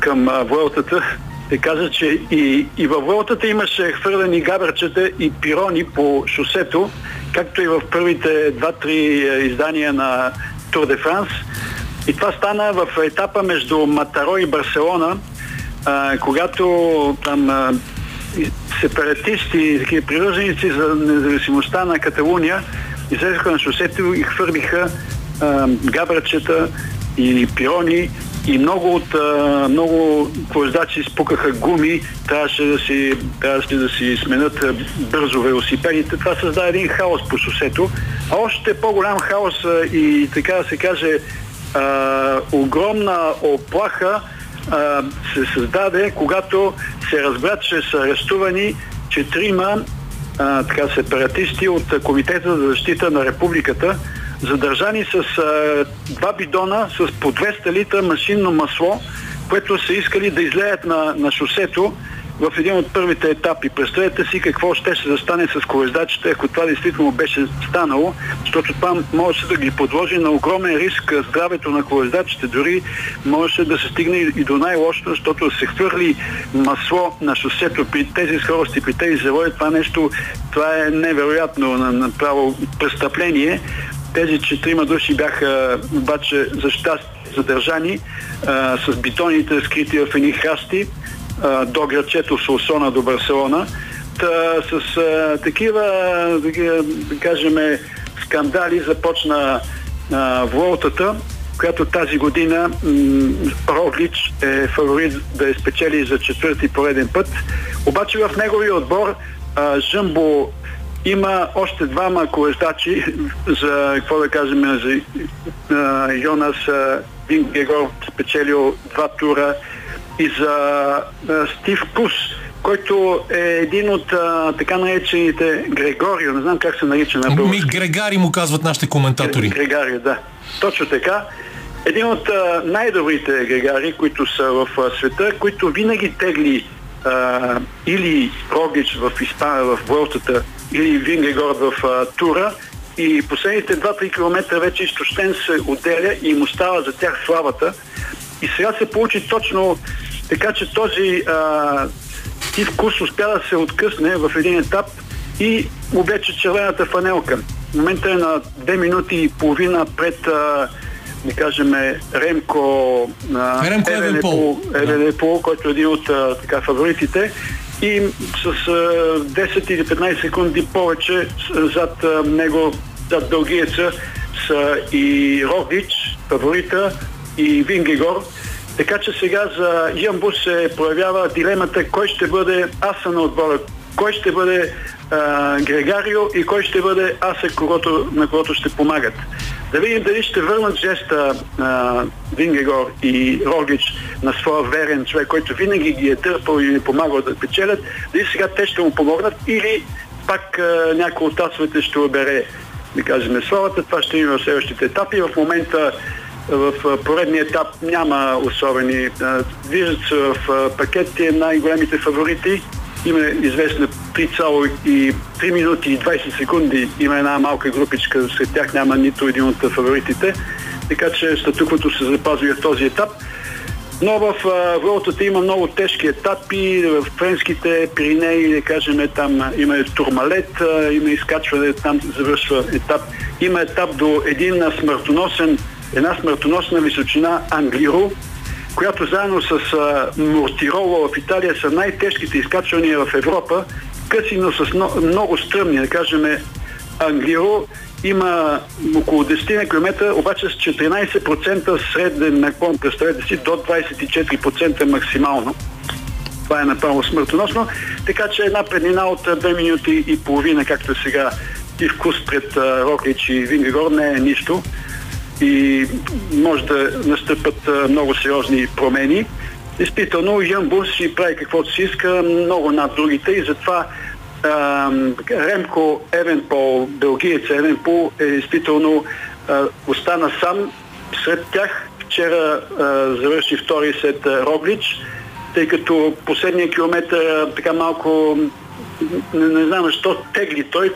към а, Vuelta ще кажа, че и, и във Vuelta имаше хвърлени габърчета и пирони по шосето, както и в първите два-три е, издания на Тур де Франс. И това стана в етапа между Матаро и Барселона, а, когато там а, сепаратисти, такива привърженици за независимостта на Каталуния излезаха на шосето и хвърлиха габрачета и пирони и много от много колездачи спукаха гуми, трябваше да си, трябваше да си сменят бързо велосипедите. Това създаде един хаос по шосето. А още по-голям хаос и така да се каже а, огромна оплаха а, се създаде, когато се разбра, че са арестувани четирима а, сепаратисти от Комитета за защита на републиката, задържани с а, два бидона с по 200 литра машинно масло, което са искали да излеят на, на шосето в един от първите етапи. Представете си какво ще се застане с колездачите, ако това действително беше станало, защото това може да ги подложи на огромен риск здравето на колездачите. Дори може да се стигне и до най-лошото, защото се хвърли масло на шосето при тези скорости, при тези заводи. Това нещо, това е невероятно направо престъпление. Тези четирима души бяха обаче за щастие задържани а, с битоните скрити в едни храсти а, до градчето Солсона до Барселона. Та, с а, такива, такива, да кажем, скандали започна а, Волтата, която тази година Роглич е фаворит да я спечели за четвърти пореден път. Обаче в неговия отбор а, Жъмбо има още двама колездачи за, какво да кажем, за а, Йонас Вингегор спечелил два тура и за а, Стив Пус, който е един от а, така наречените Грегорио, не знам как се нарича на Ми български. Грегари му казват нашите коментатори. Грегарио, да. Точно така. Един от а, най-добрите грегари, които са в а, света, които винаги тегли а, или Рогич в Испания, в Vuelta, или Вингегорд в а, Тура. И последните 2-3 км вече изтощен се отделя и му става за тях славата. И сега се получи точно така, че този а, Стив Кус успя да се откъсне в един етап и облече червената фанелка. В момента е на 2 минути и половина пред, а, да кажем, Ремко, Ремко Евенпол. Евенпол, който е един от а, така, фаворитите. И с а, 10 или 15 секунди повече зад него, зад дългиеца са и Рогич, фаворита, и Вингегор. Така че сега за Ямбус се проявява дилемата кой ще бъде аса на отбора, кой ще бъде а, Грегарио и кой ще бъде аса, когото, на когото ще помагат. Да видим дали ще върнат жеста а, Вингегор и Рогич на своя верен човек, който винаги ги е търпал и е помагал да печелят, дали сега те ще му помогнат или пак а, някой от асовете ще обере да кажем, славата. Това ще има в следващите етапи. В момента в поредния етап няма особени. Виждат се в пакетите най-големите фаворити. Има известна 3,3 минути и 20 секунди. Има една малка групичка, сред тях няма нито един от фаворитите. Така че статуквото се запазва и в този етап. Но в а, Vuelta има много тежки етапи, в френските Пиринеи, да кажем, там има турмалет, има изкачване, там завършва етап. Има етап до един смъртоносен, една смъртоносна височина Англиро, която заедно с Мортирола в Италия са най-тежките изкачвания в Европа, къси, но с но, много стръмни, да кажем, Англиро има около 10 км, обаче с 14% среден наклон, представете си, до 24% максимално. Това е направо смъртоносно. Така че една преднина от 2 минути и половина, както сега и вкус пред Роклич и Вингегор, не е нищо. И може да настъпат много сериозни промени. Действително, Ямбус си прави каквото си иска, много над другите и затова Ремко Евенпол, белгиец Евенпол е действително остана сам сред тях. Вчера завърши втори след а, Роглич, тъй като последния километр а, така малко не, не знам защо тегли той,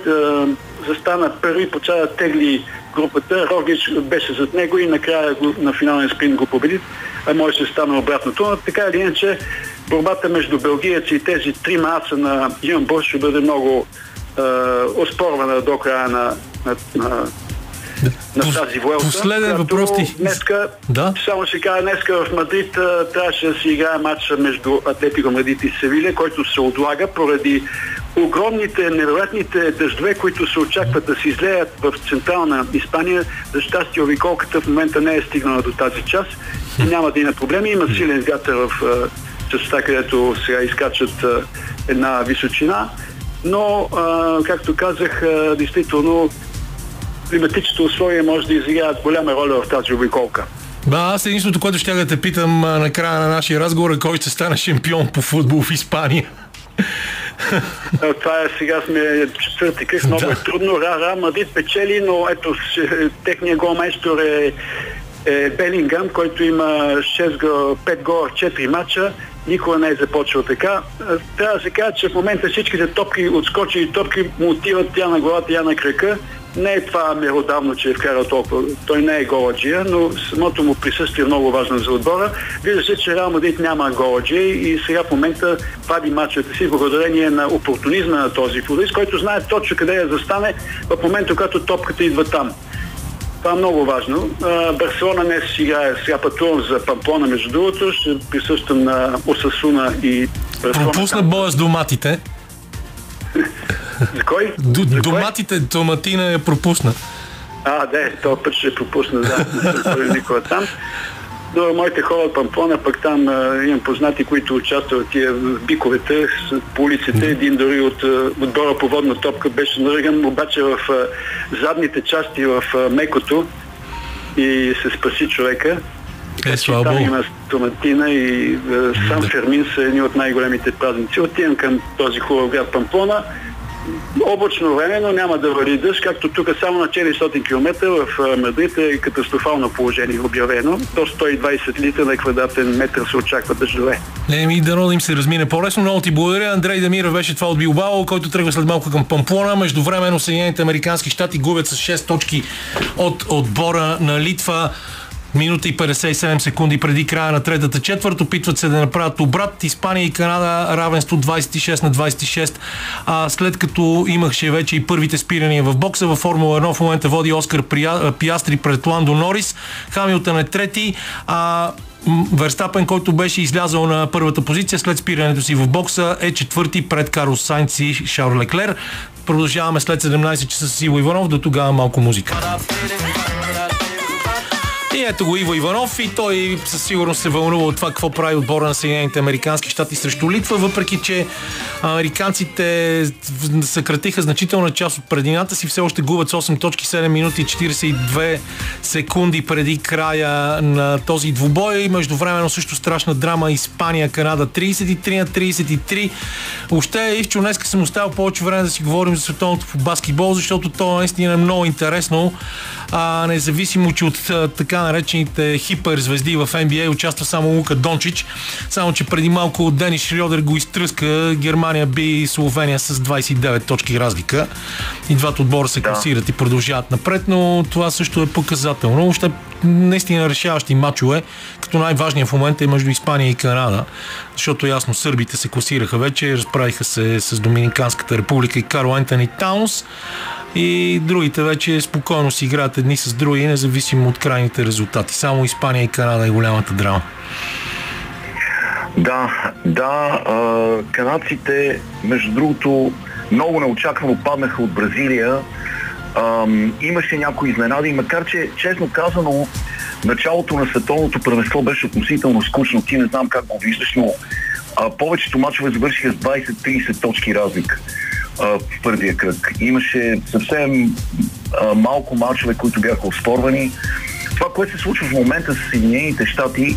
застана първи, почва да тегли групата. Роглич беше зад него и накрая го, на финален спринт го победи. А може да стане обратното. Но така или иначе, борбата между белгиец и тези три маса на Юн Бош ще бъде много е, оспорвана до края на, на, на, на тази Vuelta. последен въпрос ти. Днеска, Да. само ще кажа, днеска в Мадрид трябваше да се играе матча между Атлетико Мадрид и Севиля, който се отлага поради огромните, невероятните дъждове, които се очакват да се излеят в централна Испания. За щастие обиколката в момента не е стигнала до тази част и няма да има проблеми. Има силен вятър в частта, където сега изкачат една височина. Но, а, както казах, а, действително климатичните условия може да изиграят голяма роля в тази обиколка. Да, аз единството, което ще да те питам на края на нашия разговор е кой ще стане шампион по футбол в Испания. *laughs* Това е, сега сме четвърти кръг, много Да. е трудно. Ра, Ра Мадрид печели, но ето техният голмайстор е, е Белингъм, който има 6 го, 5 гола в 4 мача. Никога не е започвал така. А, Трябва да се каже, че в момента всичките топки, отскочили топки му отиват я на главата, я на крака. Не е това меродавно, че е вкарал толкова. Той не е голаджия, но самото му присъствие е много важно за отбора. Вижда се, че Реал Мадрид няма голаджия и сега в момента вади мачовете си благодарение на опортунизма на този футболист, който знае точно къде я застане в момента, когато топката идва там. Това е много важно. Барселона днес играе, сега пътувам за Памплона, между другото. Ще присъствам на Осасуна и Барселона. Пропусна боя с доматите. За кой? Д- За кой? доматите, доматина я пропусна. А, да, този път ще пропусна, да, не съм никога там. Но моите хора от Памплона, пък там а, имам познати, които участват тия биковете по улиците. Един дори от отбора по водна топка беше наръган, обаче в а, задните части в а, мекото и се спаси човека. Е, слава Там има стоматина и сам Да. Фермин са едни от най-големите празници. Отивам към този хубав град Памплона. Облачно време, но няма да вали дъжд, както тук само на 400 км в е, Мадрид е катастрофално положение обявено. До 120 литра на квадратен метър се очаква дъждове. Еми, дано да им се размине по-лесно. Много ти благодаря. Андрей Демиров беше това от Билбао, който тръгва след малко към Памплона. Междувременно Съединените Американски щати губят с 6 точки от отбора на Литва. Минута и 57 секунди преди края на третата четвърт. Опитват се да направят обрат. Испания и Канада равенство 26 на 26. А след като имахше вече и първите спирания в бокса, във Формула 1 в момента води Оскар Пиастри пред Ландо Норис. Хамилтън е трети. А Верстапен, който беше излязъл на първата позиция след спирането си в бокса, е четвърти пред Карлос Сайнц и Шарл Леклер. Продължаваме след 17 часа с Иво Иванов, до тогава малко музика. И ето го Иво Иванов и той със сигурност се вълнува от това какво прави отбора на Съединените Американски щати срещу Литва, въпреки че американците съкратиха значителна част от предината си, все още губят с 8 точки 7 минути и 42 секунди преди края на този двубой. И междувременно също страшна драма Испания-Канада 33 на 33. Въобще Ивчо днеска съм оставил повече време да си говорим за световното по баскетбол, защото то наистина е много интересно. А, независимо, че от а, така наречените хиперзвезди в NBA участва само Лука Дончич. Само, че преди малко Денис Шрьодер го изтръска. Германия би Словения с 29 точки разлика. И двата отбора се класират и продължават напред, но това също е показателно. Въобще наистина решаващи матчове, като най-важният в момента е между Испания и Канада, защото ясно сърбите се класираха вече, разправиха се с Доминиканската република и Карл Ентони Таунс и другите вече спокойно си играят едни с други, независимо от крайните резултати. Само Испания и Канада е голямата драма. Да, да, канадците, между другото, много неочаквано паднаха от Бразилия. Имаше някои изненади, макар че, честно казано, началото на световното първенство беше относително скучно. Ти не знам как го виждаш, но а, повечето мачове завършиха с 20-30 точки разлика в първия кръг. Имаше съвсем малко мачове, които бяха оспорвани. Това, което се случва в момента с Съединените щати,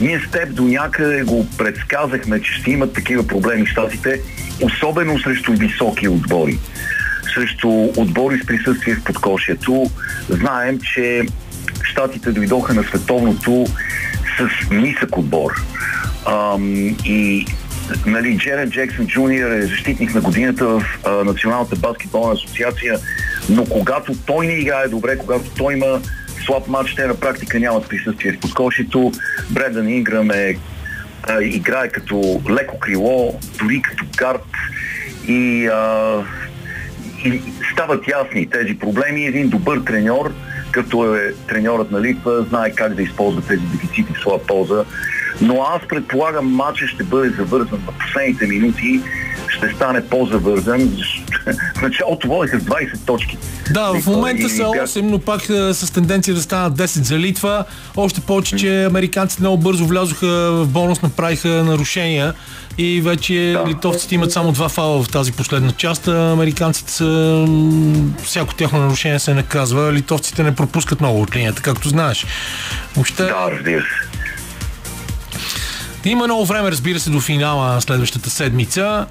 ние с теб до някъде го предсказахме, че ще имат такива проблеми щатите, особено срещу високи отбори. Срещу отбори с присъствие в подкошието. Знаем, че щатите дойдоха на световното с нисък отбор. Ам, и нали, Джерен Джексън Джуниор е защитник на годината в а, Националната баскетболна асоциация, но когато той не играе добре, когато той има слаб матч, те на практика нямат присъствие в подкошието. Бrendan Инграм е, а, играе като леко крило, дори като гард и, а, и стават ясни тези проблеми. Един добър треньор, като е треньорът на Литва, знае как да използва тези дефицити в своя полза. Но аз предполагам, матчът ще бъде завързан в последните минути, ще стане по-завързан. В *laughs* началото водеха с 20 точки. Да, в момента и са бях- 8, но пак е, с тенденция да станат 10 за Литва. Още повече, че американците много бързо влязоха в бонус, направиха нарушения и вече Да. литовците имат само два фала в тази последна част. Американците са... всяко тяхно нарушение се наказва. Литовците не пропускат много от линията, както знаеш. Въобще, Да, разбира се. Има много време, разбира се, до финала на следващата седмица.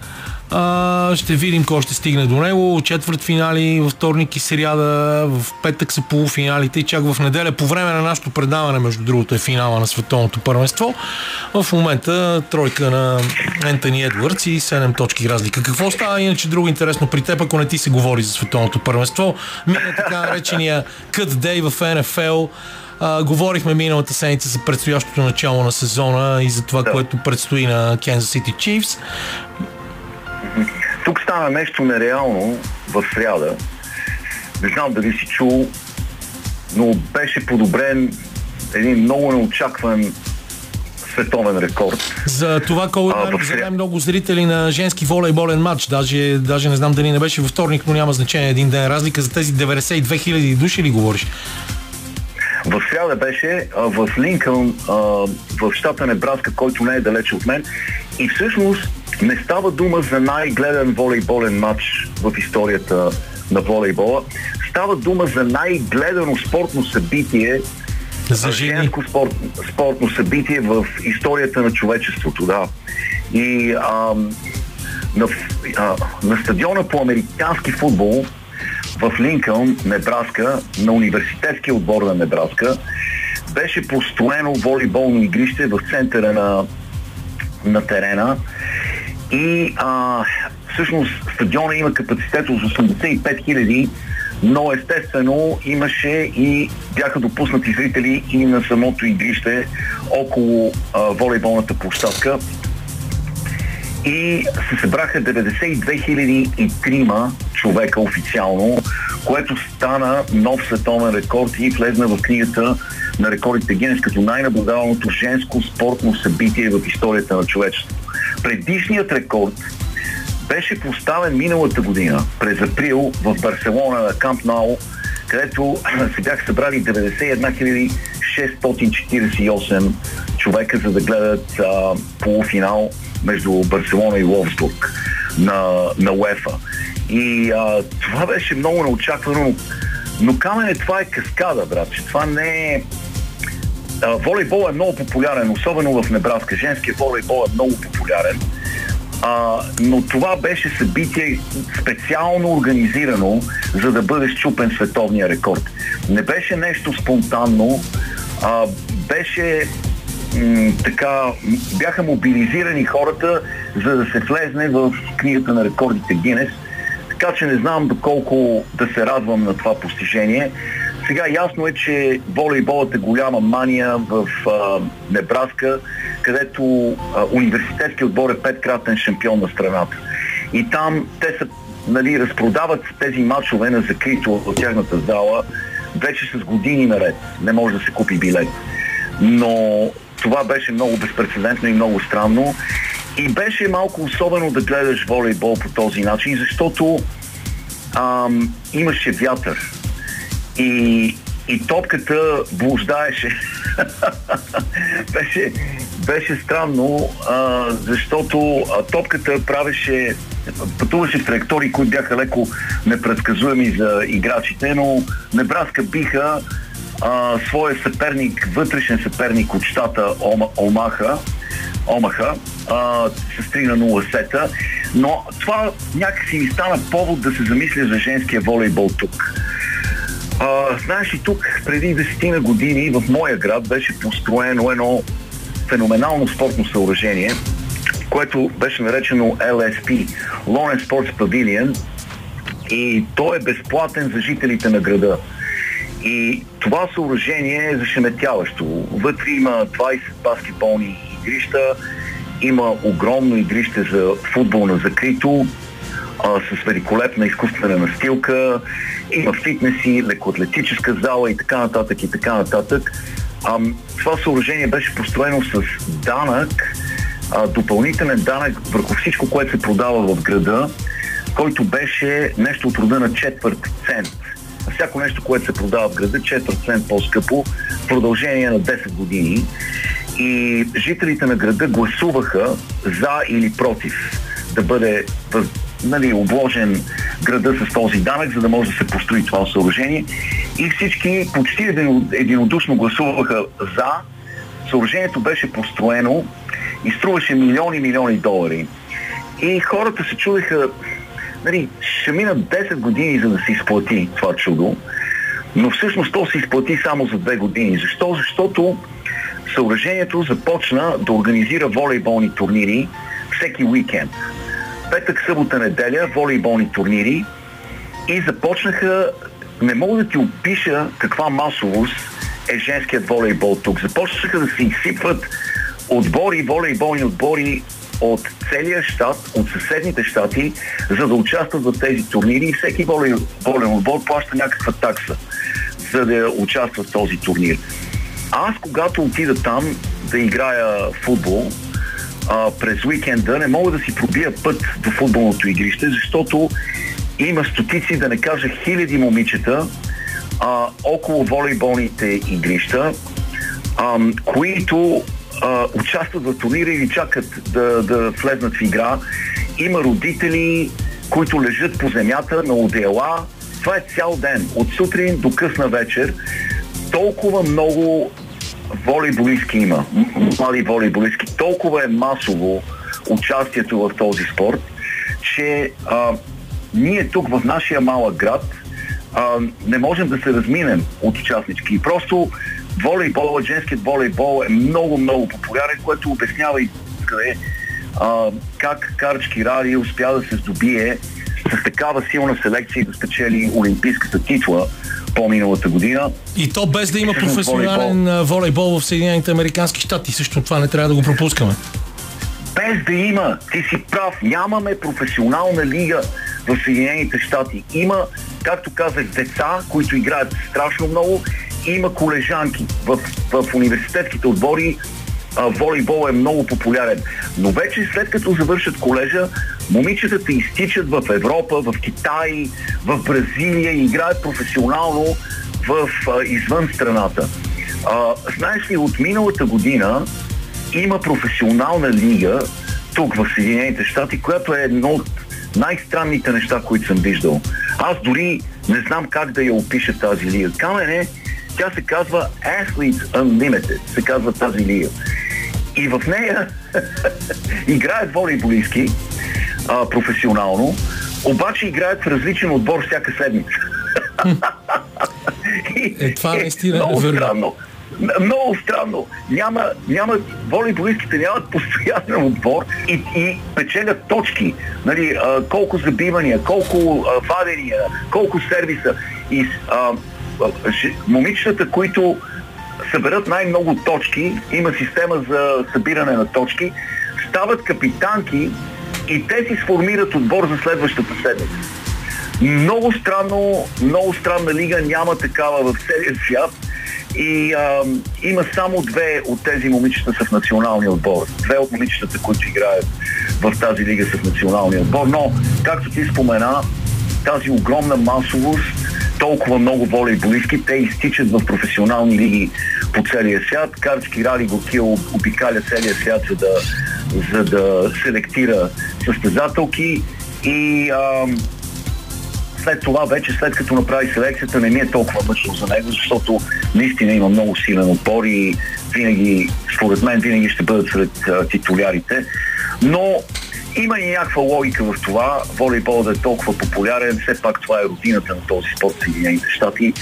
А, ще видим кой ще стигне до него. Четвърт финали във вторник и сряда, в петък са полуфиналите и чак в неделя по време на нашето предаване, между другото, е финала на световното първенство. В момента тройка на Ентони Едвардс и 7 точки разлика. Какво става иначе друго интересно при теб, ако не ти се говори за световното първенство? Мина така наречения Cut Day в НФЛ. А, говорихме миналата седмица за предстоящото начало на сезона и за това, Да. което предстои на Kansas City Chiefs. Тук стана нещо нереално в сряда. Не знам дали си чул, но беше подобрен един много неочакван световен рекорд. За това е в за най-много зрители на женски волейболен матч. Даже, даже не знам дали не беше във вторник, но няма значение един ден. Разлика за тези 92 хиляди души ли говориш? В сряда беше а, в Линкълн, а, в щата Небраска, който не е далече от мен. И всъщност не става дума за най-гледан волейболен матч в историята на волейбола. Става дума за най-гледано спортно събитие, За жени. женско спорт, спортно събитие в историята на човечеството, да. И ам, на, а, на стадиона по американски футбол в Линкълн, Небраска, на университетския отбор на Небраска, беше построено волейболно игрище в центъра на, на терена. И а, всъщност стадиона има капацитет от 85 хиляди, но естествено имаше и бяха допуснати зрители и на самото игрище около а, волейболната площадка и се събраха 92 003 човека официално, което стана нов световен рекорд и влезна в книгата на рекордите Гинес като най-наблюдаваното женско спортно събитие в историята на човечеството. Предишният рекорд беше поставен миналата година, през април, в Барселона на Камп Нау, където се бяха събрали 91 648 човека, за да гледат а, полуфинал между Барселона и Ловсбург на, на УЕФА. И а, това беше много неочаквано, но, камене това е каскада, брат, че това не е а, волейбол е много популярен, особено в Небраска. Женският волейбол е много популярен. А, но това беше събитие специално организирано, за да бъде щупен световния рекорд. Не беше нещо спонтанно, а, беше така, бяха мобилизирани хората, за да се влезне в книгата на рекордите Гинес. Така че не знам доколко да се радвам на това постижение. Сега ясно е, че волейболът е голяма мания в а, Небраска, където а, университетски отбор е петкратен шампион на страната. И там те са, нали, разпродават тези матчове на закрито от тяхната зала вече с години наред. Не може да се купи билет. Но това беше много безпредседентно и много странно. И беше малко особено да гледаш волейбол по този начин, защото ам, имаше вятър. И, и топката блуждаеше. *laughs* беше, беше странно, а, защото а, топката правеше, пътуваше в траектории, които бяха леко непредсказуеми за играчите, но Небраска биха а, своя съперник, вътрешен съперник от щата Ома, Омаха, Омаха а, с 3 на 0 сета. Но това някакси ми стана повод да се замисля за женския волейбол тук. А, знаеш ли, тук преди десетина години в моя град беше построено едно феноменално спортно съоръжение, което беше наречено LSP, Lone Sports Pavilion, и то е безплатен за жителите на града. И това съоръжение е зашеметяващо. Вътре има 20 баскетболни игрища, има огромно игрище за футбол на закрито, а, с великолепна изкуствена настилка, има фитнеси, лекоатлетическа зала и така нататък и така нататък. А, това съоръжение беше построено с данък, а, допълнителен данък върху всичко, което се продава в града, който беше нещо от рода на четвърт цент. Всяко нещо, което се продава в града, четвърт цент по-скъпо, в продължение на 10 години. И жителите на града гласуваха за или против да бъде нали, обложен града с този данък, за да може да се построи това съоръжение. И всички почти един- единодушно гласуваха за. Съоръжението беше построено и струваше милиони, милиони долари. И хората се чудеха, нали, ще минат 10 години, за да се изплати това чудо, но всъщност то се изплати само за две години. Защо? Защото съоръжението започна да организира волейболни турнири всеки уикенд. Петък, събота, неделя волейболни турнири и започнаха, не мога да ти опиша каква масовост е женският волейбол тук. Започнаха да се изсипват отбори, волейболни отбори от целия щат, от съседните щати, за да участват в тези турнири и всеки волейболен отбор плаща някаква такса, за да участва в този турнир. Аз, когато отида там, да играя футбол а, през уикенда, не мога да си пробия път до футболното игрище, защото има стотици, да не кажа хиляди момичета а, около волейболните игрища, а, които а, участват в турнира или чакат да, да влезнат в игра. Има родители, които лежат по земята на одеяла. Това е цял ден, от сутрин до късна вечер. Толкова много волейболистки има, млади волейболистки, толкова е масово участието в този спорт, че а, ние тук в нашия малък град а, не можем да се разминем от участнички. Просто волейбол, женският волейбол е много, много популярен, което обяснява и къде, а, как Карчки Ради успя да се здобие с такава силна селекция и да спечели олимпийската титла по-миналата година. И то без да има професионален волейбол, волейбол в Съединените Американски щати. Също това не трябва да го пропускаме. Без да има, ти си прав, нямаме професионална лига в Съединените щати. Има, както казах, деца, които играят страшно много. Има колежанки в, в университетските отбори. А, волейбол е много популярен. Но вече след като завършат колежа, момичетата изтичат в Европа, в Китай, в Бразилия и играят професионално в, а, извън страната. А, знаеш ли, от миналата година има професионална лига тук в Съединените щати, която е едно от най-странните неща, които съм виждал. Аз дори не знам как да я опиша тази лига. Камене, тя се казва Athletes Unlimited, се казва тази лига. И в нея *laughs* играят волейболистки а, професионално, обаче играят в различен отбор всяка седмица. *laughs* е, това наистина е много странно. Много странно. Няма, няма, волейболистките нямат постоянен отбор и, и печелят точки. Нали, а, колко забивания, колко а, вадения, колко сервиса. И а, момичетата, които съберат най-много точки, има система за събиране на точки, стават капитанки и те си сформират отбор за следващата седмица. Много странно, много странна лига, няма такава в целия свят и а, има само две от тези момичета са в националния отбор. Две от момичетата, които играят в тази лига са в националния отбор, но, както ти спомена, тази огромна масовост, толкова много волейболистки, те изтичат в професионални лиги по целия свят. Карчки Рали Горкил обикаля целия свят, за да, за да селектира състезателки и а, след това вече, след като направи селекцията, не ми е толкова мъчно за него, защото наистина има много силен отбор и винаги, според мен, винаги ще бъдат сред а, титулярите. Но има и някаква логика в това, волейбол да е толкова популярен, все пак това е родината на този спорт в Съединените щати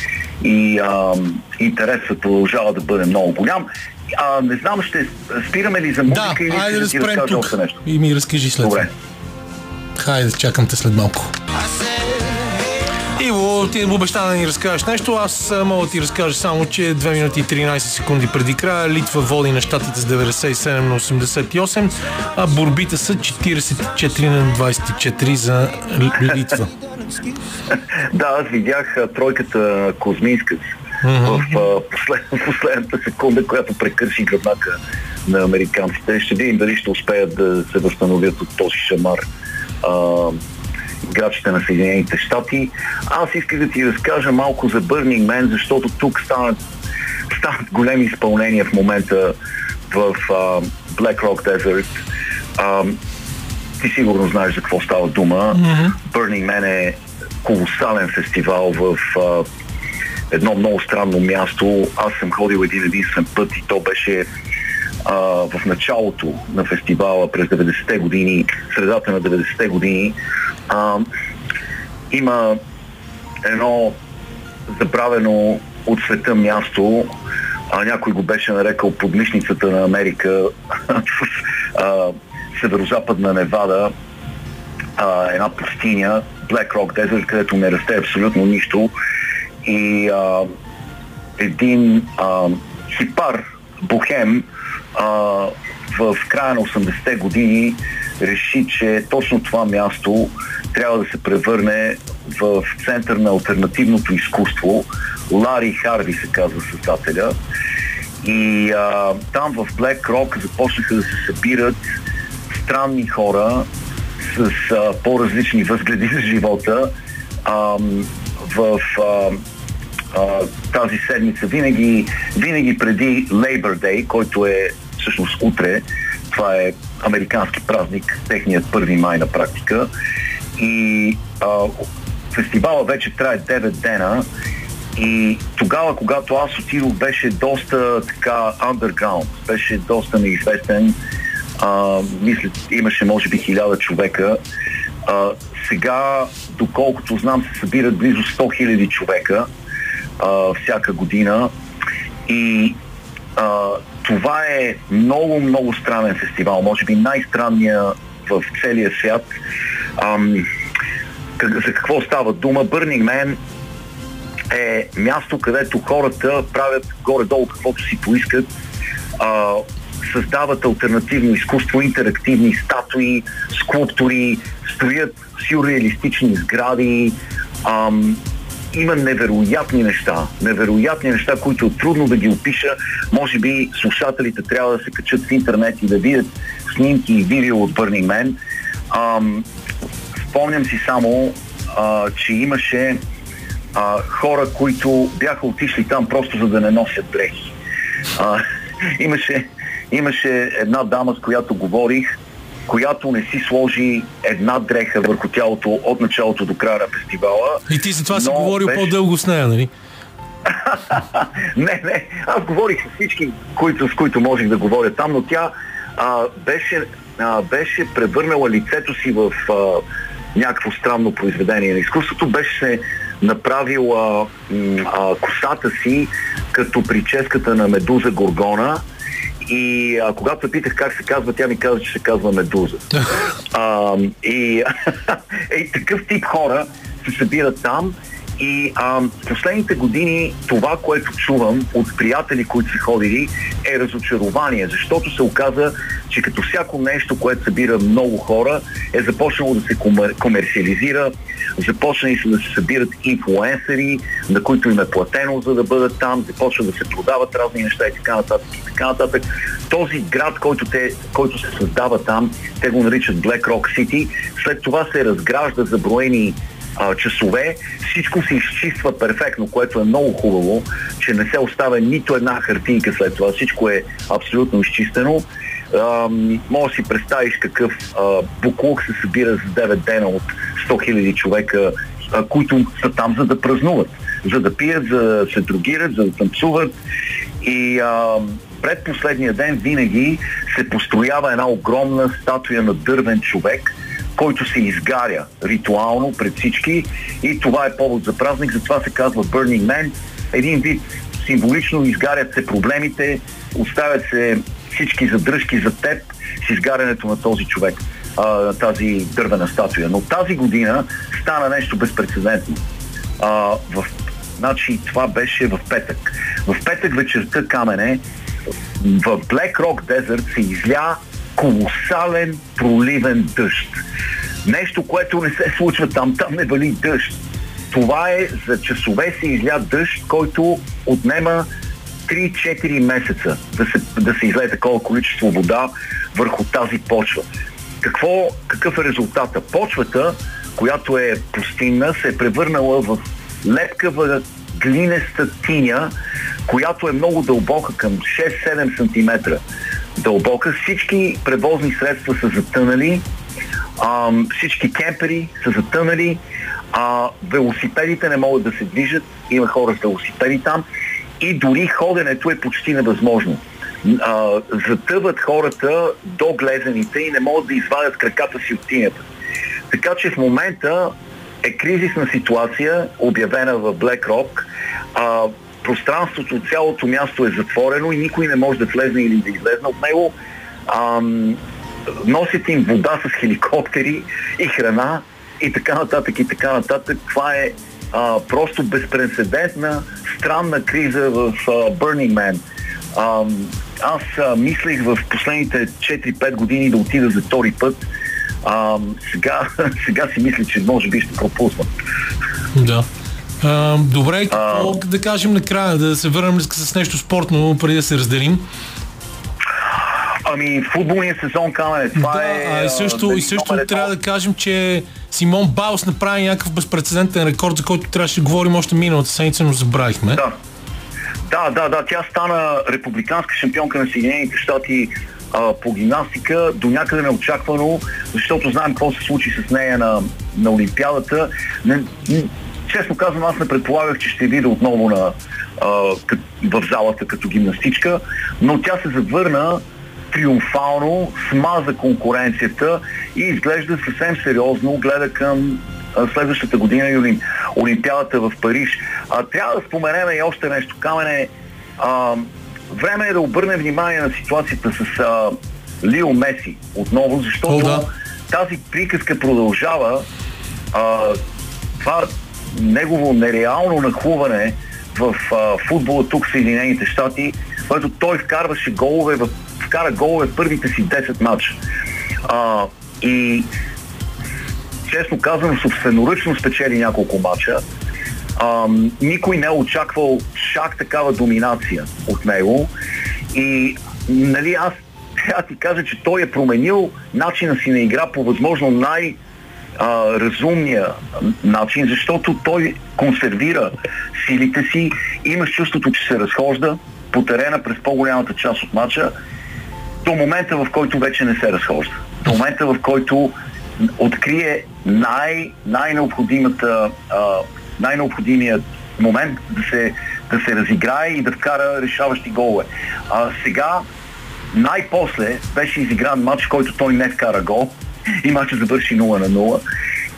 и а, интересът продължава да бъде много голям. А, не знам, ще спираме ли за музика да, или ще да ти разкажа тук. още нещо? И ми разкажи след Добре. Хайде, чакам те след малко. Иво, ти обеща да ни разкажеш нещо. Аз мога да ти разкажа само, че 2 минути и 13 секунди преди края Литва води на щатите с 97 на 88, а борбите са 44 на 24 за Литва. Да, аз видях тройката Козминска в послед, *laughs* последната секунда, която прекърши гръбнака на американците. Ще видим дали ще успеят да се възстановят от този шамар а, играчите на Съединените щати. Аз исках да ти разкажа малко за Burning Man, защото тук станат, станат големи изпълнения в момента в а, Black Rock Desert. А, ти сигурно знаеш за какво става дума. Mm-hmm. Burning Man е колосален фестивал в а, едно много странно място. Аз съм ходил един единствен път и то беше а, в началото на фестивала през 90-те години, средата на 90-те години. А, има едно забравено от света място, а някой го беше нарекал подмишницата на Америка *laughs* в северо-западна Невада, а, една пустиня, Black Rock Desert, където не расте абсолютно нищо и а, един а, хипар, бухем, а, в края на 80-те години реши, че точно това място трябва да се превърне в център на альтернативното изкуство. Лари Харви се казва създателя. И а, там в Black Rock започнаха да се събират странни хора с а, по-различни възгледи за живота. А, в а, а, тази седмица, винаги, винаги преди Labor Day, който е всъщност утре, това е американски празник, техният 1 май на практика. И а, фестивала вече трае 9 дена и тогава, когато аз отидох, беше доста така underground, беше доста неизвестен. А, мисля, имаше може би хиляда човека. А, сега, доколкото знам, се събират близо 100 хиляди човека а, всяка година. И а, това е много, много странен фестивал. Може би най-странния в целия свят. Ам, за какво става дума? Burning Man е място, където хората правят горе-долу каквото си поискат. А, създават альтернативно изкуство, интерактивни статуи, скулптури, строят сюрреалистични сгради. Ам, има невероятни неща. Невероятни неща, които трудно да ги опиша. Може би слушателите трябва да се качат в интернет и да видят снимки и видео от Man. Ам, спомням си само, а, че имаше а, хора, които бяха отишли там просто за да не носят дрехи. А, *laughs* имаше, имаше една дама, с която говорих, която не си сложи една дреха върху тялото от началото до края на фестивала. И ти за това си говорил беше... по-дълго с нея, нали? *laughs* не, не, аз говорих с всички, които, с които можех да говоря там, но тя а, беше, а, беше превърнала лицето си в а, някакво странно произведение на изкуството, беше се направил а, а, косата си като прическата на Медуза Горгона и а, когато питах как се казва, тя ми каза, че се казва Медуза. *laughs* а, и, *laughs* и такъв тип хора се събират там и а, последните години това, което чувам от приятели, които са ходили, е разочарование, защото се оказа, че като всяко нещо, което събира много хора, е започнало да се комер... комерциализира, започнали се да се събират инфлуенсъри, на които им е платено за да бъдат там, започват да се продават разни неща и така нататък и така нататък. Този град, който, те, който се създава там, те го наричат Black Rock City, след това се разгражда за броени а, часове, всичко се изчиства перфектно, което е много хубаво, че не се оставя нито една хартийка след това, всичко е абсолютно изчистено. Може да си представиш какъв а, буклук се събира за 9 дена от 100 000 човека, а, които са там за да празнуват, за да пият, за да се другират, за да танцуват. И а, пред последния ден винаги се построява една огромна статуя на дървен човек, който се изгаря ритуално пред всички и това е повод за празник, затова се казва Burning Man. Един вид символично изгарят се проблемите, оставят се всички задръжки за теб с изгарянето на този човек, а, тази дървена статуя. Но тази година стана нещо безпредседентно. А, в, значи това беше в петък. В петък вечерта камене в Black Rock Desert се изля колосален проливен дъжд. Нещо, което не се случва там, там не вали дъжд. Това е за часове се изля дъжд, който отнема 3-4 месеца да се, да се излее такова количество вода върху тази почва. Какво, какъв е резултата? Почвата, която е пустинна, се е превърнала в лепкава глинеста тиня, която е много дълбока, към 6-7 см дълбока. Всички превозни средства са затънали, а, всички кемпери са затънали, а, велосипедите не могат да се движат, има хора с велосипеди там и дори ходенето е почти невъзможно. А, затъват хората до глезените и не могат да извадят краката си от тинята. Така че в момента е кризисна ситуация, обявена в Black Rock. А, пространството, цялото място е затворено и никой не може да влезе или да излезе от него. Ам, носят им вода с хеликоптери и храна и така нататък и така нататък. Това е а, просто безпредседентна, странна криза в а, Burning Man. А, аз а, мислех в последните 4-5 години да отида за втори път. А, сега, *laughs* сега си мисля, че може би ще пропусна. Да. А, добре, какво да кажем накрая, да се върнем с нещо спортно, преди да се разделим. Ами, футболният сезон, камене, това да, е... а и също, а, и също трябва да кажем, че Симон Баус направи някакъв безпредседентен рекорд, за който трябваше да говорим още миналата седмица, но забравихме. Да. Да, да, да. Тя стана републиканска шампионка на Съединените щати а, по гимнастика, до някъде неочаквано, защото знаем какво се случи с нея на, на Олимпиадата. Не, н- честно казвам, аз не предполагах, че ще видя отново на, а, кът, в залата като гимнастичка, но тя се завърна триумфално, смаза конкуренцията и изглежда съвсем сериозно, гледа към следващата година и Олим, Олимпиадата в Париж. А, трябва да споменем и още нещо. Камене, време е да обърнем внимание на ситуацията с а, Лио Меси отново, защото О, да. тази приказка продължава. А, това негово нереално нахлуване в а, футбола тук в Съединените щати, който той вкарваше голове, в, вкара голове в първите си 10 матча. А, и честно казано, собственоръчно спечели няколко матча. А, никой не е очаквал шак такава доминация от него. И нали, аз *laughs* трябва ти кажа, че той е променил начина си на игра по възможно най- а, разумния начин, защото той консервира силите си, имаш чувството, че се разхожда по терена през по-голямата част от матча, до момента, в който вече не се разхожда. До момента, в който открие най- най-необходимата, а, най-необходимият момент да се, да се разиграе и да вкара решаващи голове. А сега най-после беше изигран матч, който той не вкара гол и матчът завърши 0 на 0.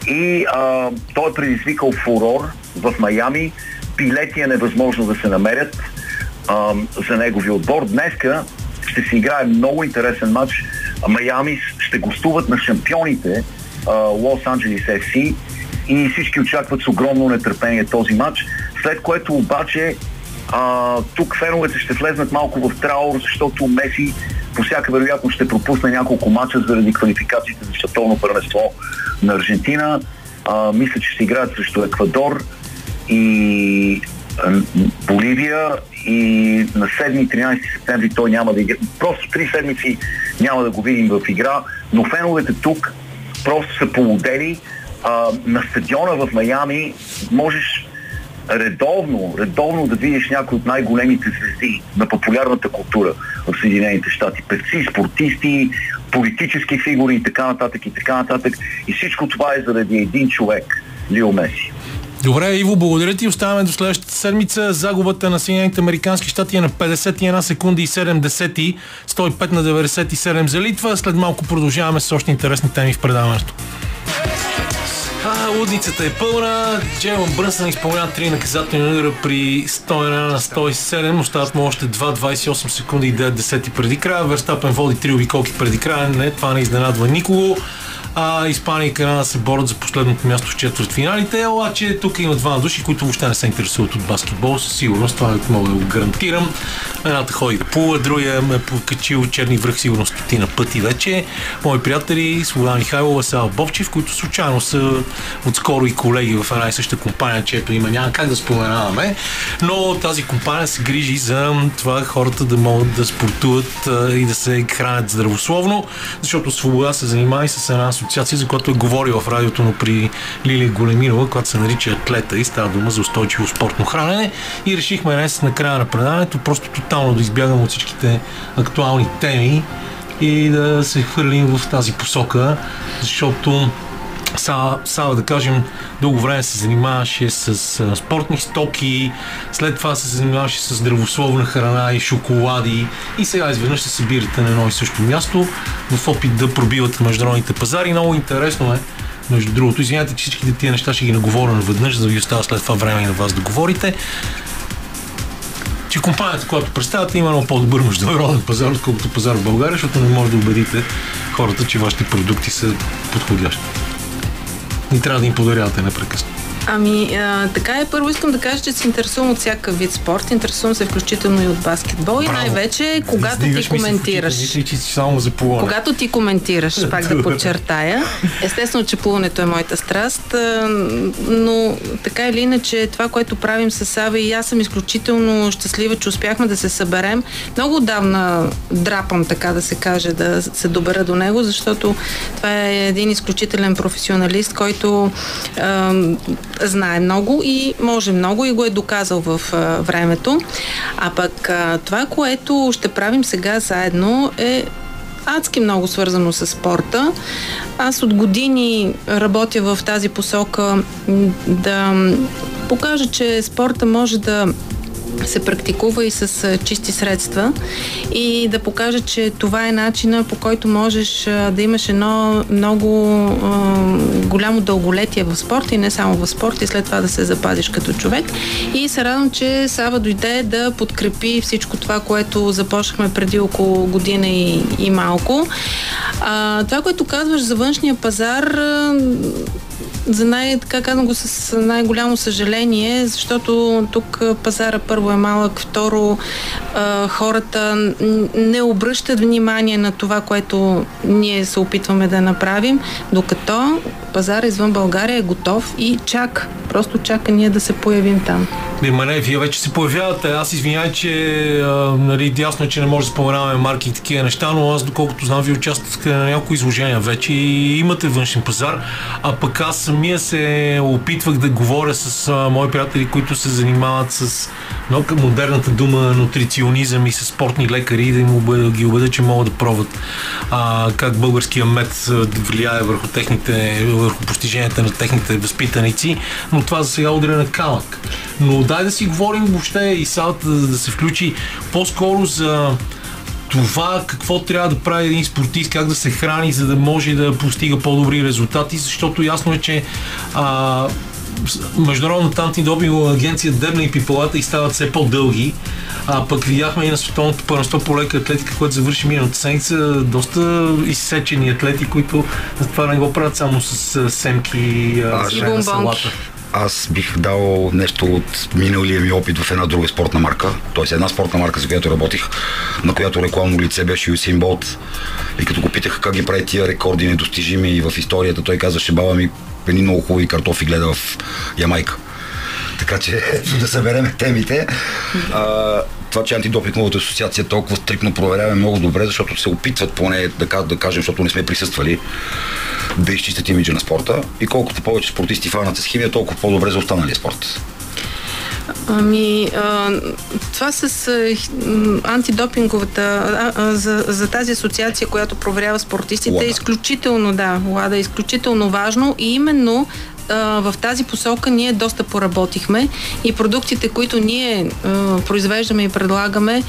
И а, той е предизвикал фурор в Майами. Билети е невъзможно да се намерят а, за негови отбор. Днеска ще се играе много интересен матч. Майами ще гостуват на шампионите Лос Анджелис FC и всички очакват с огромно нетърпение този матч. След което обаче а, тук феновете ще влезнат малко в траур, защото Меси по всяка вероятност ще пропусне няколко мача заради квалификациите за световно първенство на Аржентина. А, мисля, че ще играят срещу Еквадор и Боливия и на 7-13 септември той няма да игра. Просто три седмици няма да го видим в игра, но феновете тук просто са полудели. А, на стадиона в Майами можеш редовно, редовно да видиш някои от най-големите звезди на популярната култура в Съединените щати. Певци, спортисти, политически фигури и така нататък и така нататък. И всичко това е заради един човек, Лио Меси. Добре, Иво, благодаря ти. Оставаме до следващата седмица. Загубата на Съединените Американски щати е на 51 секунди и 7 десети, 105 на 97 за Литва. След малко продължаваме с още интересни теми в предаването. А, лудницата е пълна. Джейлон Брънсън изпълнява 3 наказателни удара при 101 на 107. Остават му още 2.28 секунди и 9 десети преди края. Верстапен води 3 обиколки преди края. Не, това не изненадва никого. А Испания и Канада се борят за последното място в четвъртфиналите, обаче тук има два души, които въобще не се интересуват от баскетбол, със сигурност, това мога да го гарантирам. Едната ходи да плува, другия ме покачил черни връх сигурно стотина пъти вече. Мои приятели, Свобода Михайлова, Сава Бобчев, които случайно са отскоро и колеги в една и съща компания, чието има няма как да споменаваме, но тази компания се грижи за това хората да могат да спортуват и да се хранят здравословно, защото Свобода се занимава и с една асоциация, за която е говорила в радиото, но при Лилия Големирова, която се нарича Атлета и става дума за устойчиво спортно хранене. И решихме днес на края на предаването просто тотално да избягам от всичките актуални теми и да се хвърлим в тази посока, защото Сава, да кажем, дълго време се занимаваше с а, спортни стоки, след това се занимаваше с здравословна храна и шоколади и сега изведнъж се събирате на едно и също място в опит да пробиват международните пазари. Много интересно е, между другото. Извинявайте, че всичките тия неща ще ги наговоря наведнъж, за да ви остава след това време и на вас да говорите че компанията, която представяте, има много по-добър международен пазар, отколкото пазар в България, защото не може да убедите хората, че вашите продукти са подходящи. И трябва да им подарявате непрекъснато. Ами, а, така е. Първо искам да кажа, че се интересувам от всяка вид спорт. Интересувам се включително и от баскетбол. Браво. И най-вече, когато ти коментираш. Мисля, че си само за плуване. Когато ти коментираш, пак да *laughs* подчертая. Естествено, че плуването е моята страст, но така или иначе, това, което правим с Сава и аз съм изключително щастлива, че успяхме да се съберем. Много отдавна драпам, така да се каже, да се добера до него, защото това е един изключителен професионалист, който знае много и може много и го е доказал в а, времето. А пък а, това, което ще правим сега заедно е адски много свързано с спорта. Аз от години работя в тази посока да покажа, че спорта може да се практикува и с чисти средства и да покажа, че това е начина по който можеш да имаш едно много голямо дълголетие в спорта и не само в спорта и след това да се запазиш като човек. И се радвам, че Сава дойде да подкрепи всичко това, което започнахме преди около година и, и малко. А, това, което казваш за външния пазар, за най, така казвам го с най-голямо съжаление, защото тук пазара първо е малък, второ хората не обръщат внимание на това, което ние се опитваме да направим, докато пазара извън България е готов и чак, просто чака ние да се появим там. Не, ма не, вие вече се появявате. Аз извинявай, че а, нали, ясно е, че не може да споменаваме марки и такива неща, но аз, доколкото знам, ви участвате на някои изложения вече и имате външен пазар. А пък аз самия се опитвах да говоря с а, мои приятели, които се занимават с много модерната дума нутриционизъм и с спортни лекари, да им убеда, ги убеда, че могат да пробват а, как българския мед влияе върху техните, върху постиженията на техните възпитаници, но това за сега удря на камък. Но дай да си говорим въобще и салата да, да се включи по-скоро за това какво трябва да прави един спортист, как да се храни, за да може да постига по-добри резултати, защото ясно е, че а, Международната антидопингова агенция дебна и пипалата и стават все по-дълги. А пък видяхме и на световното първенство по лека атлетика, което завърши миналата седмица, доста изсечени атлети, които това не го правят само с семки и бомбонки аз бих дал нещо от миналия ми опит в една друга спортна марка. Тоест една спортна марка, за която работих, на която рекламно лице беше Юсин Болт. И като го питах как ги прави тия рекорди недостижими и в историята, той казаше, баба ми едни много хубави картофи гледа в Ямайка. Така че *laughs* да съберем темите. А, това, че антидопинговата асоциация толкова стрикно проверява е много добре, защото се опитват поне да, да кажем, защото не сме присъствали, да изчистят имиджа на спорта. И колкото повече спортисти фанат с химия, толкова по-добре за останалия спорт. Ами, а, това с а, антидопинговата, а, а, за, за тази асоциация, която проверява спортистите, Лада. е изключително, да, Лада е изключително важно и именно в тази посока ние доста поработихме и продуктите, които ние а, произвеждаме и предлагаме,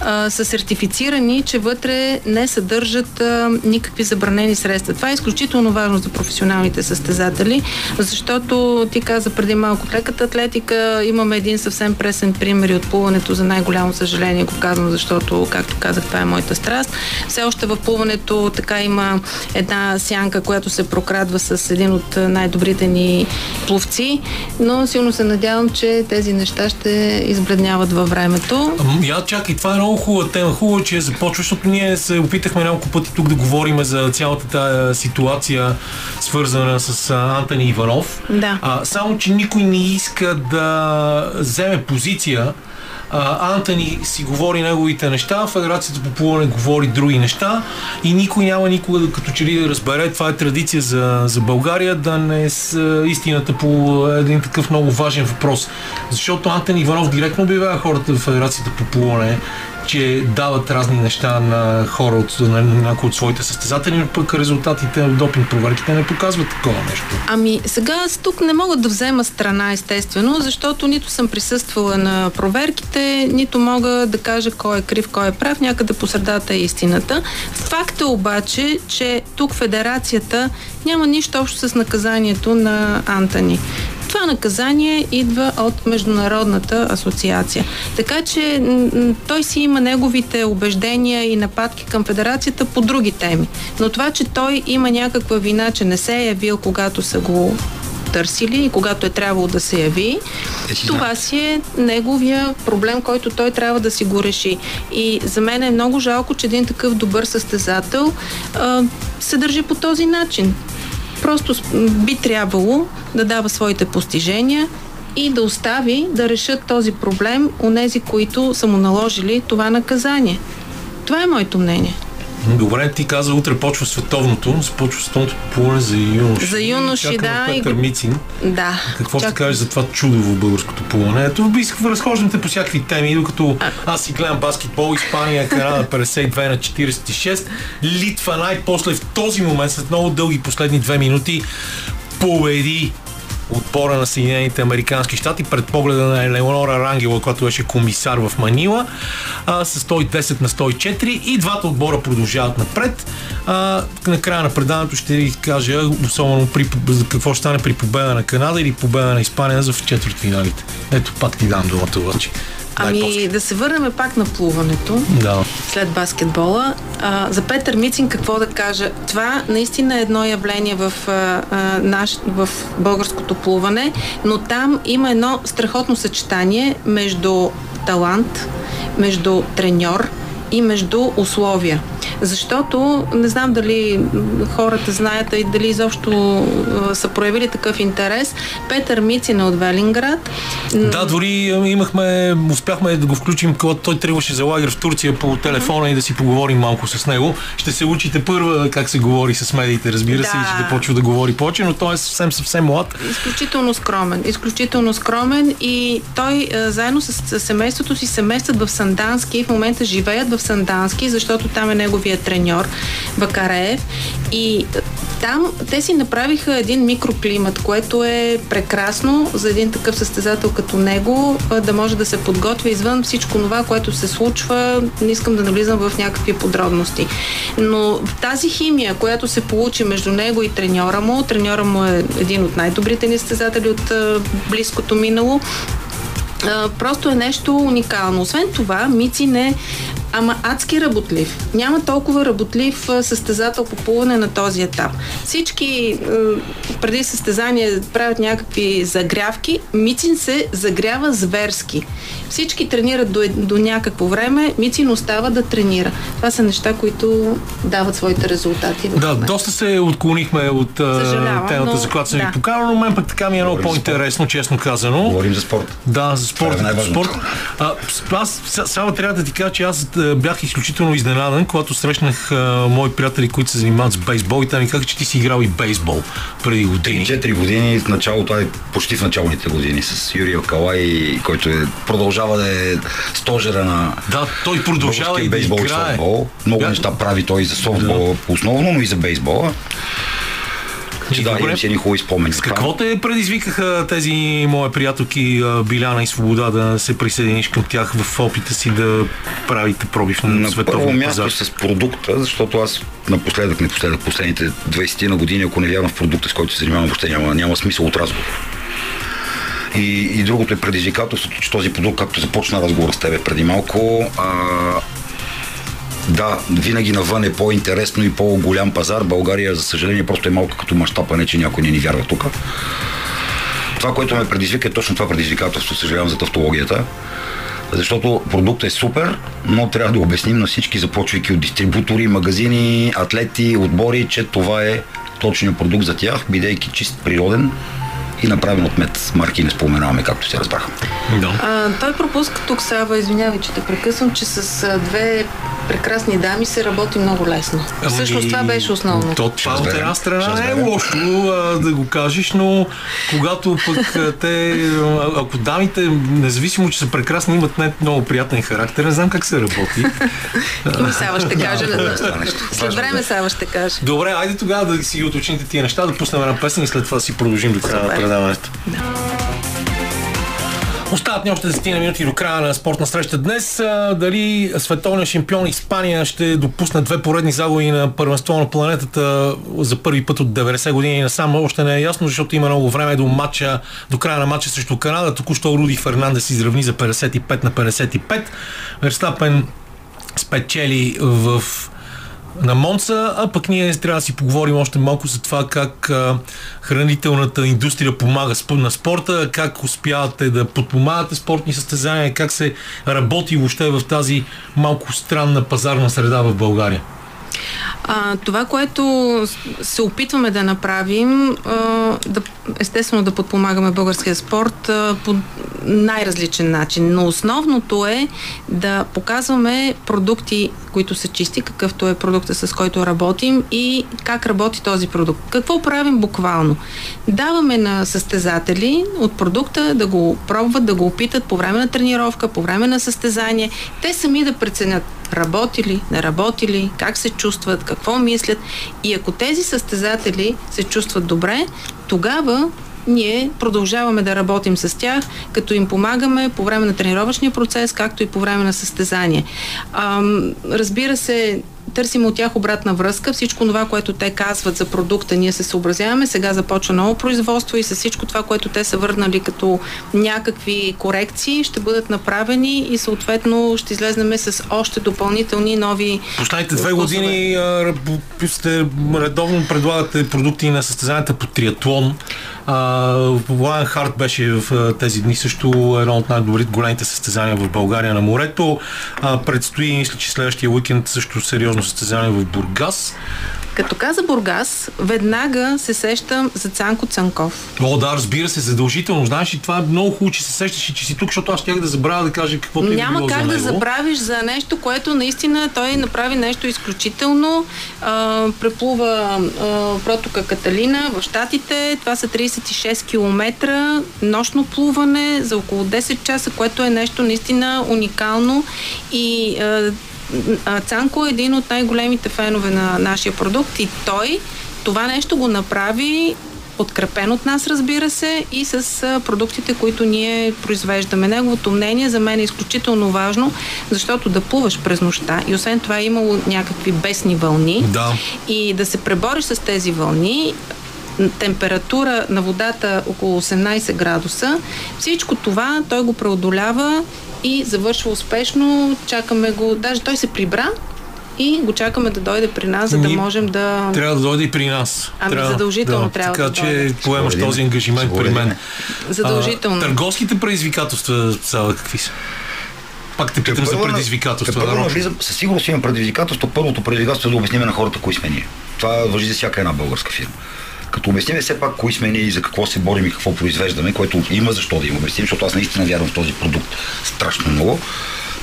а, са сертифицирани, че вътре не съдържат а, никакви забранени средства. Това е изключително важно за професионалните състезатели, защото ти каза преди малко леката атлетика, имаме един съвсем пресен пример и от плуването, за най-голямо съжаление го казвам, защото, както казах, това е моята страст. Все още в плуването така има една сянка, която се прокрадва с един от най-добрите ни ни пловци, но силно се надявам, че тези неща ще избледняват във времето. Я чакай, това е много хубава тема. Хубаво, че започва, защото ние се опитахме няколко пъти тук да говорим за цялата тази ситуация, свързана с Антони Иванов. Да. А, само, че никой не иска да вземе позиция а, Антони си говори неговите неща, Федерацията по плуване говори други неща и никой няма никога като че ли да разбере, това е традиция за, за България, да не с истината по един такъв много важен въпрос. Защото Антони Иванов директно обявява хората в Федерацията по плуване, че дават разни неща на хора от, на някои от своите състезатели, но пък резултатите от допинг проверките не показват такова нещо. Ами сега аз тук не мога да взема страна естествено, защото нито съм присъствала на проверките, нито мога да кажа кой е крив, кой е прав, някъде по средата е истината. Факт е обаче, че тук федерацията няма нищо общо с наказанието на Антони. Това наказание идва от Международната асоциация. Така че той си има неговите убеждения и нападки към федерацията по други теми. Но това, че той има някаква вина, че не се е явил, когато са го търсили и когато е трябвало да се яви, Е, това си е неговия проблем, който той трябва да си го реши. И за мен е много жалко, че един такъв добър състезател а, се държи по този начин. Просто би трябвало да дава своите постижения и да остави да решат този проблем у нези, които са му наложили това наказание. Това е моето мнение. Добре, ти каза, утре почва световното, започва световното плуване за юноши. За юноши, да, и Петър го- Мицин. Да. Какво ще Чак- кажеш за това чудово българското плуване? Ето, разхождате по всякакви теми, докато аз си гледам баскетбол, Испания, Канада 52 на 46, Литва най-после в този момент, след много дълги последни две минути, победи отпора на Съединените Американски щати пред погледа на Елеонора Рангела, която беше комисар в Манила, а, с 110 на 104 и двата отбора продължават напред. А, на края на предаването ще ви кажа, особено при, какво ще стане при победа на Канада или победа на Испания за в четвъртфиналите. Ето пак ти дам думата, обаче. Ами да се върнем пак на плуването. Да. След баскетбола. А, за Петър Мицин какво да кажа? Това наистина е едно явление в, а, наш, в българското плуване, но там има едно страхотно съчетание между талант, между треньор и между условия. Защото не знам дали хората знаят и дали изобщо са проявили такъв интерес. Петър Мицин е от Велинград. Да, дори имахме, успяхме да го включим, когато той тръгваше за лагер в Турция по телефона и да си поговорим малко с него. Ще се учите първа как се говори с медиите, разбира се, Да. и ще почва да говори повече, но той е съвсем, съвсем млад. Изключително скромен. Изключително скромен и той заедно с, семейството си се местят в Сандански в момента живеят в Сандански, защото там е неговия треньор Бакареев и там те си направиха един микроклимат, което е прекрасно за един такъв състезател като него да може да се подготвя извън всичко това, което се случва. Не искам да навлизам в някакви подробности. Но тази химия, която се получи между него и треньора му, треньора му е един от най-добрите ни състезатели от близкото минало, просто е нещо уникално. Освен това, Мицин е ама адски работлив. Няма толкова работлив състезател по плуване на този етап. Всички преди състезание правят някакви загрявки. Мицин се загрява зверски. Всички тренират до, до някакво време, Мицин остава да тренира. Това са неща, които дават своите резултати. Да, доста се отклонихме от темата, но- за която съм ви да. поканал, но мен пък така ми е много по-интересно, честно казано. Говорим за спорт. Да, за спорт. Това е спорт. А, аз само трябва да ти кажа, че аз бях изключително изненадан, когато срещнах а, мои приятели, които се занимават с бейсбол и те ми казаха, че ти си играл и бейсбол преди години. 4 години, в началото, е почти в началните години с Юрий Окалай, който е, продължава да е стожера на Да, той продължава и да бейсбол и играе. софтбол. Много Бя- неща прави той за софтбол основно, но и за бейсбола. Че да, си едни хубави спомени. С какво те предизвикаха тези мои приятелки Биляна и Свобода да се присъединиш към тях в опита си да правите пробив на, На първо световен място пазар? с продукта, защото аз напоследък, напоследък, последните 20 на години, ако не вярвам в продукта, с който се занимавам, въобще няма, няма смисъл от разговор. И, и другото е предизвикателството, че този продукт, както започна разговор с тебе преди малко, а, да, винаги навън е по-интересно и по-голям пазар. България, за съжаление, просто е малко като мащаб, а не че някой не ни вярва тук. Това, което ме предизвика е точно това предизвикателство, съжалявам за тавтологията. Защото продуктът е супер, но трябва да обясним на всички, започвайки от дистрибутори, магазини, атлети, отбори, че това е точният продукт за тях, бидейки чист, природен и направен от мед. Марки не споменаваме, както се разбрахме. Да. А, той пропуска тук, Сава, извинявай, че те прекъсвам, че с а, две прекрасни дами се работи много лесно. Ами, Всъщност това беше основно. То, това от една страна не е лошо а, да го кажеш, но когато пък те, ако дамите, независимо, че са прекрасни, имат не много приятен характер, не знам как се работи. *laughs* Ами Сава ще *laughs* каже. След време е. Сава ще каже. Добре, айде тогава да си уточните тия неща, да пуснем една песен и след това да си продължим до края предаването. Остават ни още 10 минути до края на спортна среща днес. Дали световният шампион Испания ще допусне две поредни загуби на първенство на планетата за първи път от 90 години насам още не е ясно, защото има много време до матча, до края на матча срещу Канада. Току-що Руди Фернандес изравни за 55 на 55. Верстапен спечели в на Монца, а пък ние трябва да си поговорим още малко за това как хранителната индустрия помага на спорта, как успявате да подпомагате спортни състезания, как се работи въобще в тази малко странна пазарна среда в България. А, това, което се опитваме да направим, а, да, естествено да подпомагаме българския спорт а, по най-различен начин, но основното е да показваме продукти, които са чисти, какъвто е продукта с който работим и как работи този продукт. Какво правим буквално? Даваме на състезатели от продукта да го пробват, да го опитат по време на тренировка, по време на състезание. Те сами да преценят работили, не работили, как се чувстват, какво мислят. И ако тези състезатели се чувстват добре, тогава ние продължаваме да работим с тях, като им помагаме по време на тренировъчния процес, както и по време на състезание. Ам, разбира се, търсим от тях обратна връзка. Всичко това, което те казват за продукта, ние се съобразяваме. Сега започва ново производство и с всичко това, което те са върнали като някакви корекции, ще бъдат направени и съответно ще излезнем с още допълнителни нови. Последните две години а, сте редовно предлагате продукти на състезанията по триатлон. Лайан Харт беше в тези дни също едно от най-добрите големите състезания в България на морето. А, предстои, мисля, че следващия уикенд също сериозно състезание в Бургас. Като каза Бургас, веднага се сещам за Цанко Цанков. О, да, разбира се, задължително. Знаеш, и това е много хубаво, че се сещаш и че си тук, защото аз щях да забравя да кажа каквото Няма е как за да забравиш за нещо, което наистина той направи нещо изключително. А, преплува а, протока Каталина в Штатите. Това са 36 км нощно плуване за около 10 часа, което е нещо наистина уникално и а, Цанко е един от най-големите фенове на нашия продукт и той това нещо го направи подкрепен от нас, разбира се, и с продуктите, които ние произвеждаме. Неговото мнение за мен е изключително важно, защото да плуваш през нощта и освен това е имало някакви бесни вълни да. и да се пребориш с тези вълни, температура на водата около 18 градуса, всичко това той го преодолява и завършва успешно. Чакаме го, даже той се прибра и го чакаме да дойде при нас, за да можем да... Трябва да дойде и при нас. Ами трябва, задължително да, трябва така, да Така че поемаш този ангажимент при мен. Задължително. А, търговските предизвикателства са какви са? Пак те питам за предизвикателства. Да, навлизам, със сигурност има предизвикателство. Първото предизвикателство е да обясним на хората кои сме ние. Това въжи за всяка една българска фирма. Като обясним все пак кои сме ние и за какво се борим и какво произвеждаме, което има защо да им обясним, защото аз наистина вярвам в този продукт страшно много.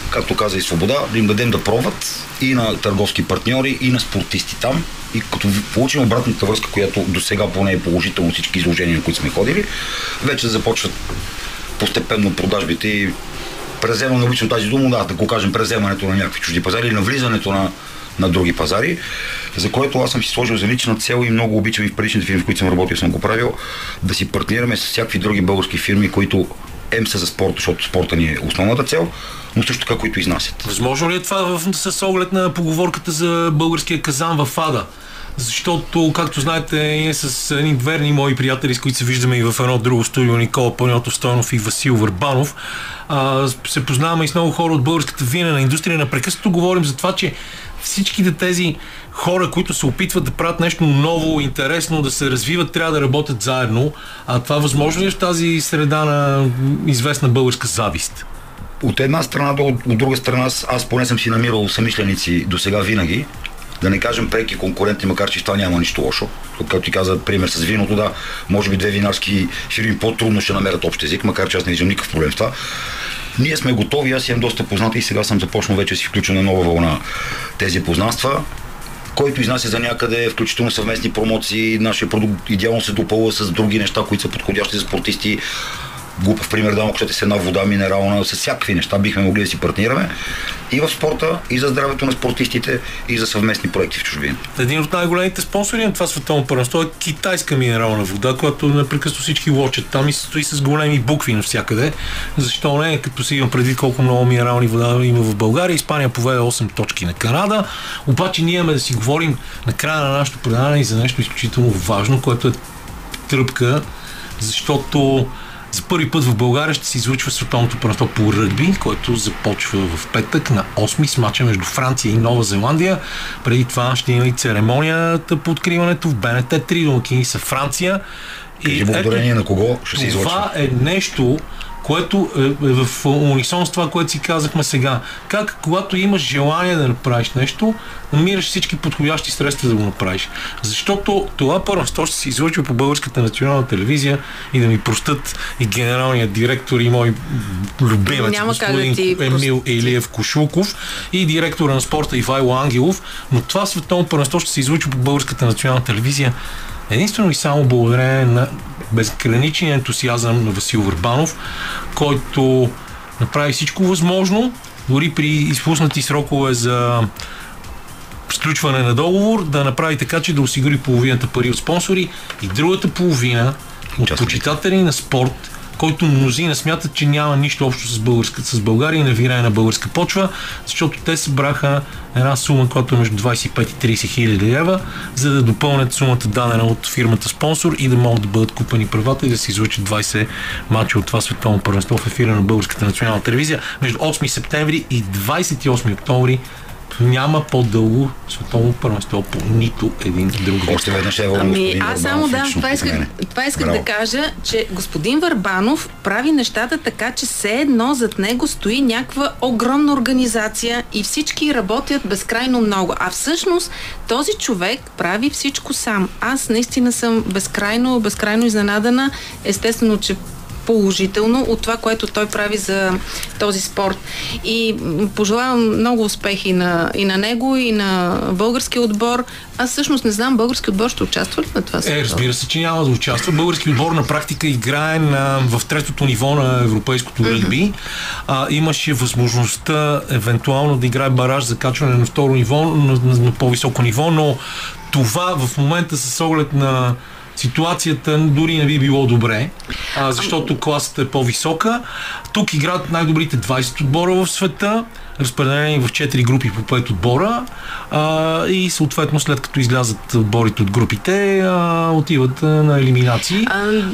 Както каза и Свобода, да им дадем да пробват и на търговски партньори, и на спортисти там. И като получим обратната връзка, която до сега поне е положително всички изложения, на които сме ходили, вече започват постепенно продажбите и преземане, обичам тази дума, да, да го кажем, преземането на някакви чужди пазари или навлизането на на други пазари, за което аз съм си сложил за лична цел и много обичам и в предишните фирми, в които съм работил, съм го правил, да си партнираме с всякакви други български фирми, които ем са за спорт, защото спорта ни е основната цел, но също така, които изнасят. Възможно ли е това с оглед на поговорката за българския казан в АДА? Защото, както знаете, ние с едни верни мои приятели, с които се виждаме и в едно друго студио, Никола Паньотов Стойнов и Васил Върбанов, а, се познаваме и с много хора от българската винена индустрия. Напрекъснато говорим за това, че всичките тези хора, които се опитват да правят нещо ново, интересно, да се развиват, трябва да работят заедно. А това възможно ли е в тази среда на известна българска завист? От една страна, от друга страна, аз поне съм си намирал самишленици до сега винаги, да не кажем преки конкуренти, макар че това няма нищо лошо. Както ти каза, пример с виното, да, може би две винарски фирми по-трудно ще намерят общ език, макар че аз не виждам никакъв проблем в това. Ние сме готови, аз имам доста познати и сега съм започнал вече си включа на нова вълна тези познанства който изнася за някъде, включително съвместни промоции, нашия продукт идеално се допълва с други неща, които са подходящи за спортисти глупав пример давам, ако с една вода минерална, с всякакви неща бихме могли да си партнираме и в спорта, и за здравето на спортистите, и за съвместни проекти в чужбина. Един от най-големите спонсори на това световно първенство е китайска минерална вода, която непрекъснато всички лочат там и се стои с големи букви навсякъде. Защо не, като си имам преди колко много минерални вода има в България. Испания поведе 8 точки на Канада. Обаче ние имаме да си говорим на края на нашето предаване и за нещо изключително важно, което е тръпка, защото За първи път в България ще се излучва световното първенство по ръгби, което започва в петък на 8 с мача между Франция и Нова Зеландия. Преди това ще има и церемонията по откриването в БНТ 3 домакини са Франция. И благодарение на кого ще се излучва? Това е нещо, което е, е в унисон с това, което си казахме сега. Как, когато имаш желание да направиш нещо, намираш всички подходящи средства да го направиш. Защото това първенство ще се излъчва по Българската национална телевизия и да ми простат и генералният директор и мой любимец Няма господин да Емил прости. Илиев Кошулков и директора на спорта Ивайло Ангелов, но това световно първенство ще се излъчва по Българската национална телевизия единствено и само благодарение на безграничния ентусиазъм на Васил Върбанов, който направи всичко възможно, дори при изпуснати срокове за сключване на договор, да направи така, че да осигури половината пари от спонсори и другата половина от почитатели на спорт, който мнозина смятат, че няма нищо общо с, българска, с България и не вирае на българска почва, защото те събраха една сума, която е между 25 и 30 хиляди лева, за да допълнят сумата дадена от фирмата спонсор и да могат да бъдат купени правата и да се излучат 20 мача от това световно първенство в ефира на Българската национална телевизия между 8 септември и 28 октомври няма по-дълго световно първенство по нито един друг вид. Още веднъж е Ами, господин аз само да, това исках, това исках да кажа, че господин Върбанов прави нещата така, че все едно зад него стои някаква огромна организация и всички работят безкрайно много. А всъщност този човек прави всичко сам. Аз наистина съм безкрайно, безкрайно изненадана. Естествено, че положително от това, което той прави за този спорт. И пожелавам много успехи на, и на него, и на българския отбор. Аз всъщност не знам, български отбор ще участва ли на това? Е, разбира се, че няма да участва. Български отбор на практика играе на, в третото ниво на европейското ръгби. А, имаше възможността евентуално да играе бараж за качване на второ ниво, на, на, на по-високо ниво, но това в момента с оглед на ситуацията дори не би било добре, а, защото класата е по-висока. Тук играят най-добрите 20 отбора в света, разпределени в 4 групи по 5 отбора а, и съответно след като излязат отборите от групите, а, отиват а, на елиминации.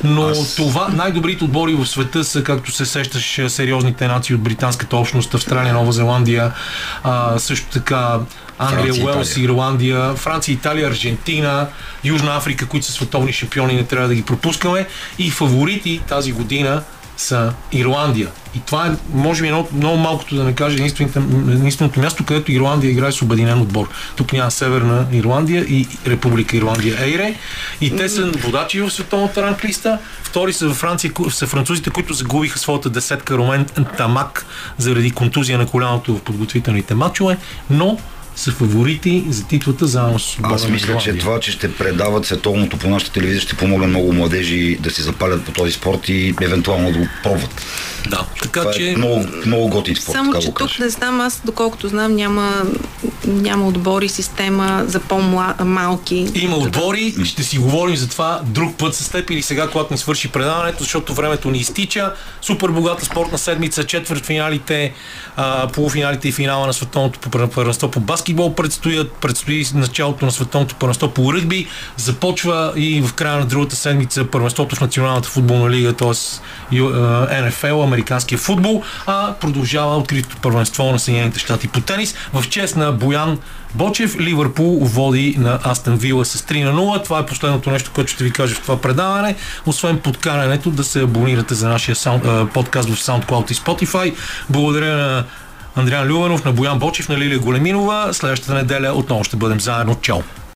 Но аз- това, най-добрите отбори в света са, както се сещаш, сериозните нации от британската общност, Австралия, Нова Зеландия, а, също така Англия, Франция, Уелс, Италия. Ирландия, Франция, Италия, Аржентина, Южна Африка, които са световни шампиони, не трябва да ги пропускаме. И фаворити тази година са Ирландия. И това е, може би, едно, много малкото да не кажа, единственото, единственото място, където Ирландия играе с обединен отбор. Тук няма Северна Ирландия и Република Ирландия Ейре. И те са водачи в световната ранглиста. Втори са във Франция, са французите, които загубиха своята десетка Ромен Тамак заради контузия на коляното в подготвителните матчове, но са фаворити за титлата заедно с отбора Аз мисля, че това, че ще предават световното по нашата телевизия, ще помогне много младежи да се запалят по този спорт и евентуално да го пробват. Да, така Това че... е много, много готин спорт, Само, така че го тук не знам, аз доколкото знам, няма, няма отбори, система за по-малки. Има отбори, ще си говорим за това друг път с теб или сега, когато ни свърши предаването, защото времето ни изтича. Супер богата спортна седмица, четвъртфиналите, а, полуфиналите и финала на световното пър- първенство по баскетбол предстоят, предстои началото на световното първенство по ръгби, започва и в края на другата седмица първенството в Националната футболна лига, т.е. НФЛ, американския футбол, а продължава откритото първенство на Съединените щати по тенис в чест на Боян Бочев, Ливърпул води на Астън Вила с 3 на 0. Това е последното нещо, което ще ви кажа в това предаване. Освен подкарането да се абонирате за нашия саунд, подкаст в SoundCloud и Spotify. Благодаря на Андриан Любенов, на Боян Бочев, на Лилия Големинова. Следващата неделя отново ще бъдем заедно. Чао!